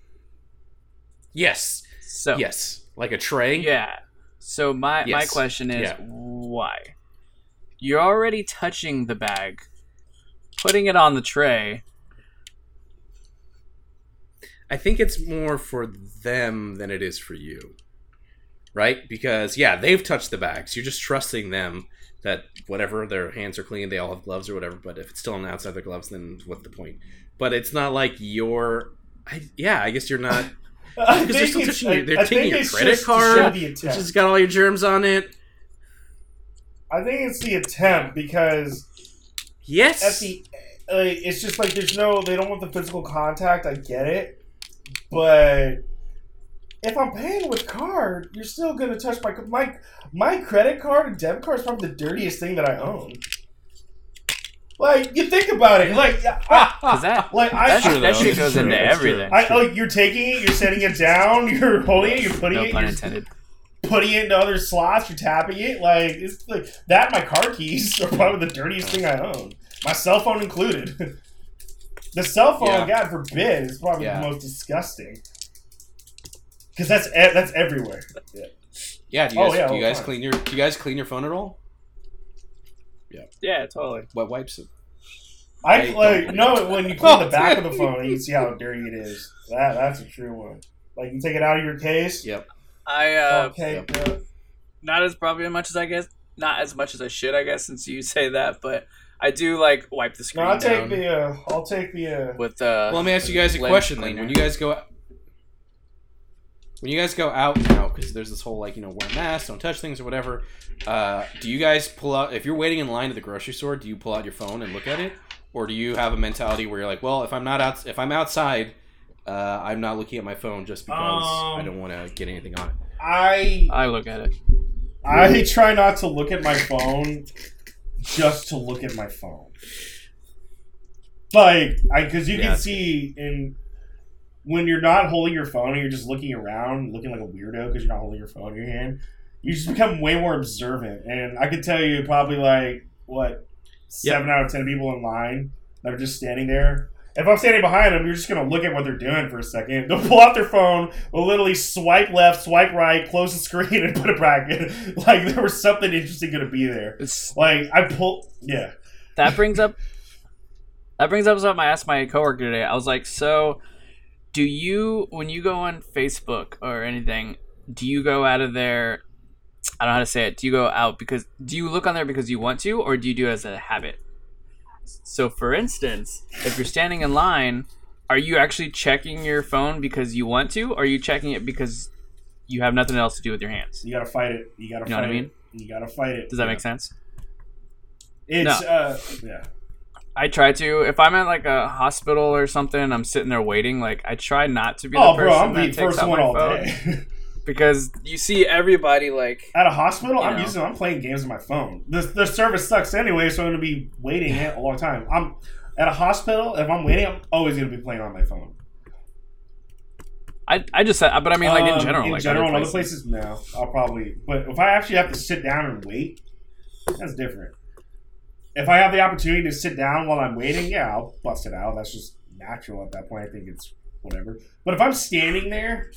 Yes. So Yes. Like a tray. yeah. So my my question is Yeah. why? You're already touching the bag, putting it on the tray. I think it's more for them than it is for you. Right? Because yeah, they've touched the bags. You're just trusting them that whatever their hands are clean, they all have gloves or whatever, but if it's still on the outside of their gloves, then what's the point? But it's not like you're I, yeah, I guess you're not because they're still touching your- they're I taking your credit card, It's just got all your germs on it. I think it's the attempt because Yes. at the like, it's just like there's no they don't want the physical contact. I get it, but if I'm paying with card, you're still gonna touch my my my credit card and debit card is probably the dirtiest thing that I own. Like you think about it, like I, that like I, that, true, shit- that shit goes true, into everything. I like you're taking it, you're setting it down, you're holding it, you're putting no it, pun you're intended. putting it into other slots, you're tapping it. Like it's like that. My car keys are probably the dirtiest thing I own, my cell phone included. the cell phone, Yeah. God forbid, is probably Yeah. the most disgusting. Because that's e- that's everywhere. yeah, do you Oh, guys, yeah, do you guys clean your do you guys clean your phone at all? Yeah, Yeah, totally. Wet wipes it. I Hey, like no when you clean Oh, the back of the phone, you can see how dirty it is. That that's a true one. Like you take it out of your case. Yep. I uh, okay. yep. yeah. not as probably as much as I guess, not as much as I should, I guess, since you say that. But I do like wipe the No, screen I'll take the. Uh, I'll take the. Uh, with uh. Well, let me ask you guys a lens question then. When you guys go out, when you guys go out now, because there's this whole like you know wear masks, don't touch things or whatever. Uh, do you guys pull out if you're waiting in line at the grocery store? Do you pull out your phone and look at it, or do you have a mentality where you're like, well, if I'm not out, if I'm outside, uh, I'm not looking at my phone just because I Um, don't want to get anything on it. I I look at it. I try not to look at my phone just to look at my phone. Like, I because you Yeah, can that's see in when you're not holding your phone and you're just looking around, looking like a weirdo because you're not holding your phone in your hand. You just become way more observant, and I could tell you probably like what seven out of ten people in line that are just standing there. If I'm standing behind them, you're just gonna look at what they're doing for a second. They'll pull out their phone, will literally swipe left, swipe right, close the screen, and put it back in. Like there was something interesting gonna be there. It's Like I pull, yeah. that brings up that brings up something I asked my coworker today. I was like, so do you when you go on Facebook or anything, do you go out of there I don't know how to say it. Do you go out because do you look on there because you want to or do you do it as a habit? So for instance, if you're standing in line, are you actually checking your phone because you want to or are you checking it because you have nothing else to do with your hands? You gotta fight it. You gotta You know fight what I mean? it. You gotta fight it. Does that make sense? It's uh yeah. I try to. If I'm at like a hospital or something, and I'm sitting there waiting. Like I try not to be the Oh, person bro, I'm that the takes first out one my all phone day. because you see everybody like At a hospital, I'm know. using. I'm playing games on my phone. The the service sucks anyway, so I'm gonna be waiting a long time. I'm at a hospital. If I'm waiting, I'm always gonna be playing on my phone. I. I just said, but I mean like in Um, general, in like general, other in other places, no. I'll probably. But if I actually have to sit down and wait, that's different. If I have the opportunity to sit down while I'm waiting, yeah, I'll bust it out. That's just natural at that point. I think it's whatever. But if I'm standing there,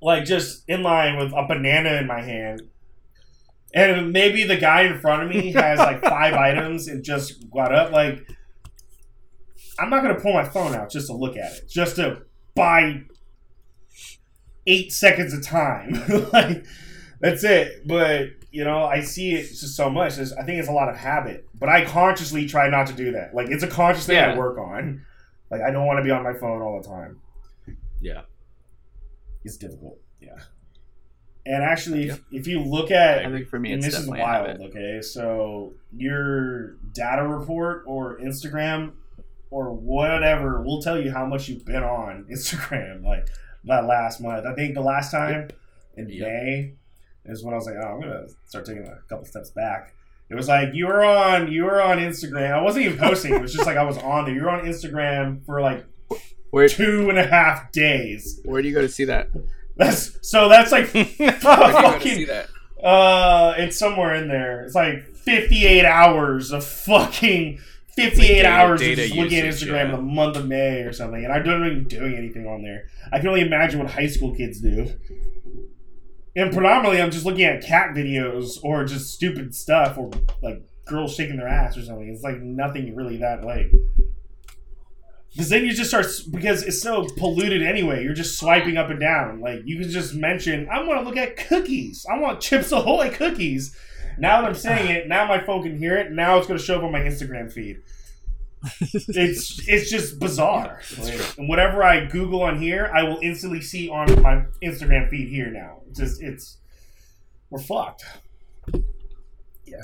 like just in line with a banana in my hand, and maybe the guy in front of me has like five items and just got up, like I'm not gonna pull my phone out just to look at it, just to buy eight seconds of time. like that's it. But you know, I see it just so much. It's, I think it's a lot of habit. But I consciously try not to do that. Like it's a conscious thing I work on. Like I don't want to be on my phone all the time. Yeah. It's difficult. Yeah. And actually, if, if you look at, I think for me, this is wild, habit. okay? So your data report or Instagram or whatever will tell you how much you've been on Instagram like that last month. I think the last time in Yep. May is when I was like, oh, I'm gonna start taking a couple steps back. It was like you were on you were on Instagram. I wasn't even posting. It was just like I was on there. You were on Instagram for like Where two and a half days. Where do you go to see that? That's so that's like Where do you go to fucking see that? uh, it's somewhere in there. It's like 58 hours of fucking 58 data- hours of just looking at Instagram yeah. in the month of May or something, and I don't even doing anything on there. I can only imagine what high school kids do. And predominantly, I'm just looking at cat videos or just stupid stuff or like girls shaking their ass or something. It's like nothing really that like. Because then you just start because it's so polluted anyway. You're just swiping up and down. Like you can just mention, I want to look at cookies. I want Chips Ahoy cookies. Now that I'm saying it, now my phone can hear it. Now it's going to show up on my Instagram feed. It's it's just bizarre. Like, and whatever I Google on here, I will instantly see on my Instagram feed here. Now, just it's we're fucked. Yeah.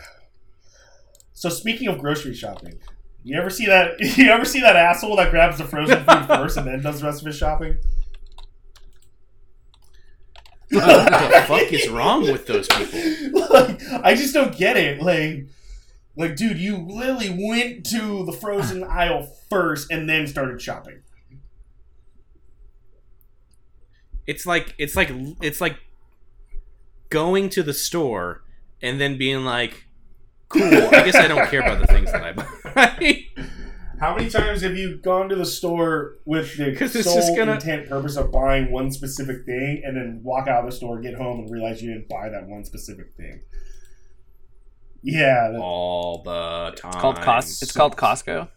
So speaking of grocery shopping, you ever see that? You ever see that asshole that grabs the frozen food first and then does the rest of his shopping? what the fuck is wrong with those people? like, I just don't get it. Like, like, dude, you literally went to the frozen aisle first and then started shopping. It's like it's like it's like going to the store and then being like, "Cool, I guess I don't care about the things that I buy." How many times have you gone to the store with the sole just gonna- intent purpose of buying one specific thing, and then walk out of the store, get home, and realize you didn't buy that one specific thing? Yeah, that All the time. It's called Cos. It's called Costco.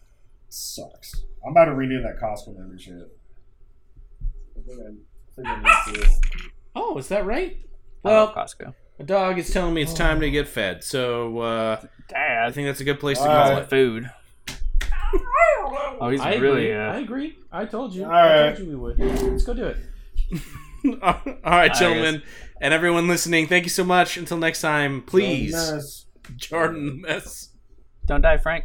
sucks. I'm about to renew that Costco membership. I think I, I think I need to. Oh, is that right? I love Well, Costco. a dog is telling me it's time to get fed, so uh, I think that's a good place to All go. right. food. Oh, he's I really. agree. Uh, I agree. I told you. All I right. told you we would. Let's go do it. All right, I gentlemen, and everyone listening, thank you so much. Until next time, please, Nice. Jordan Mess. don't die, Frank.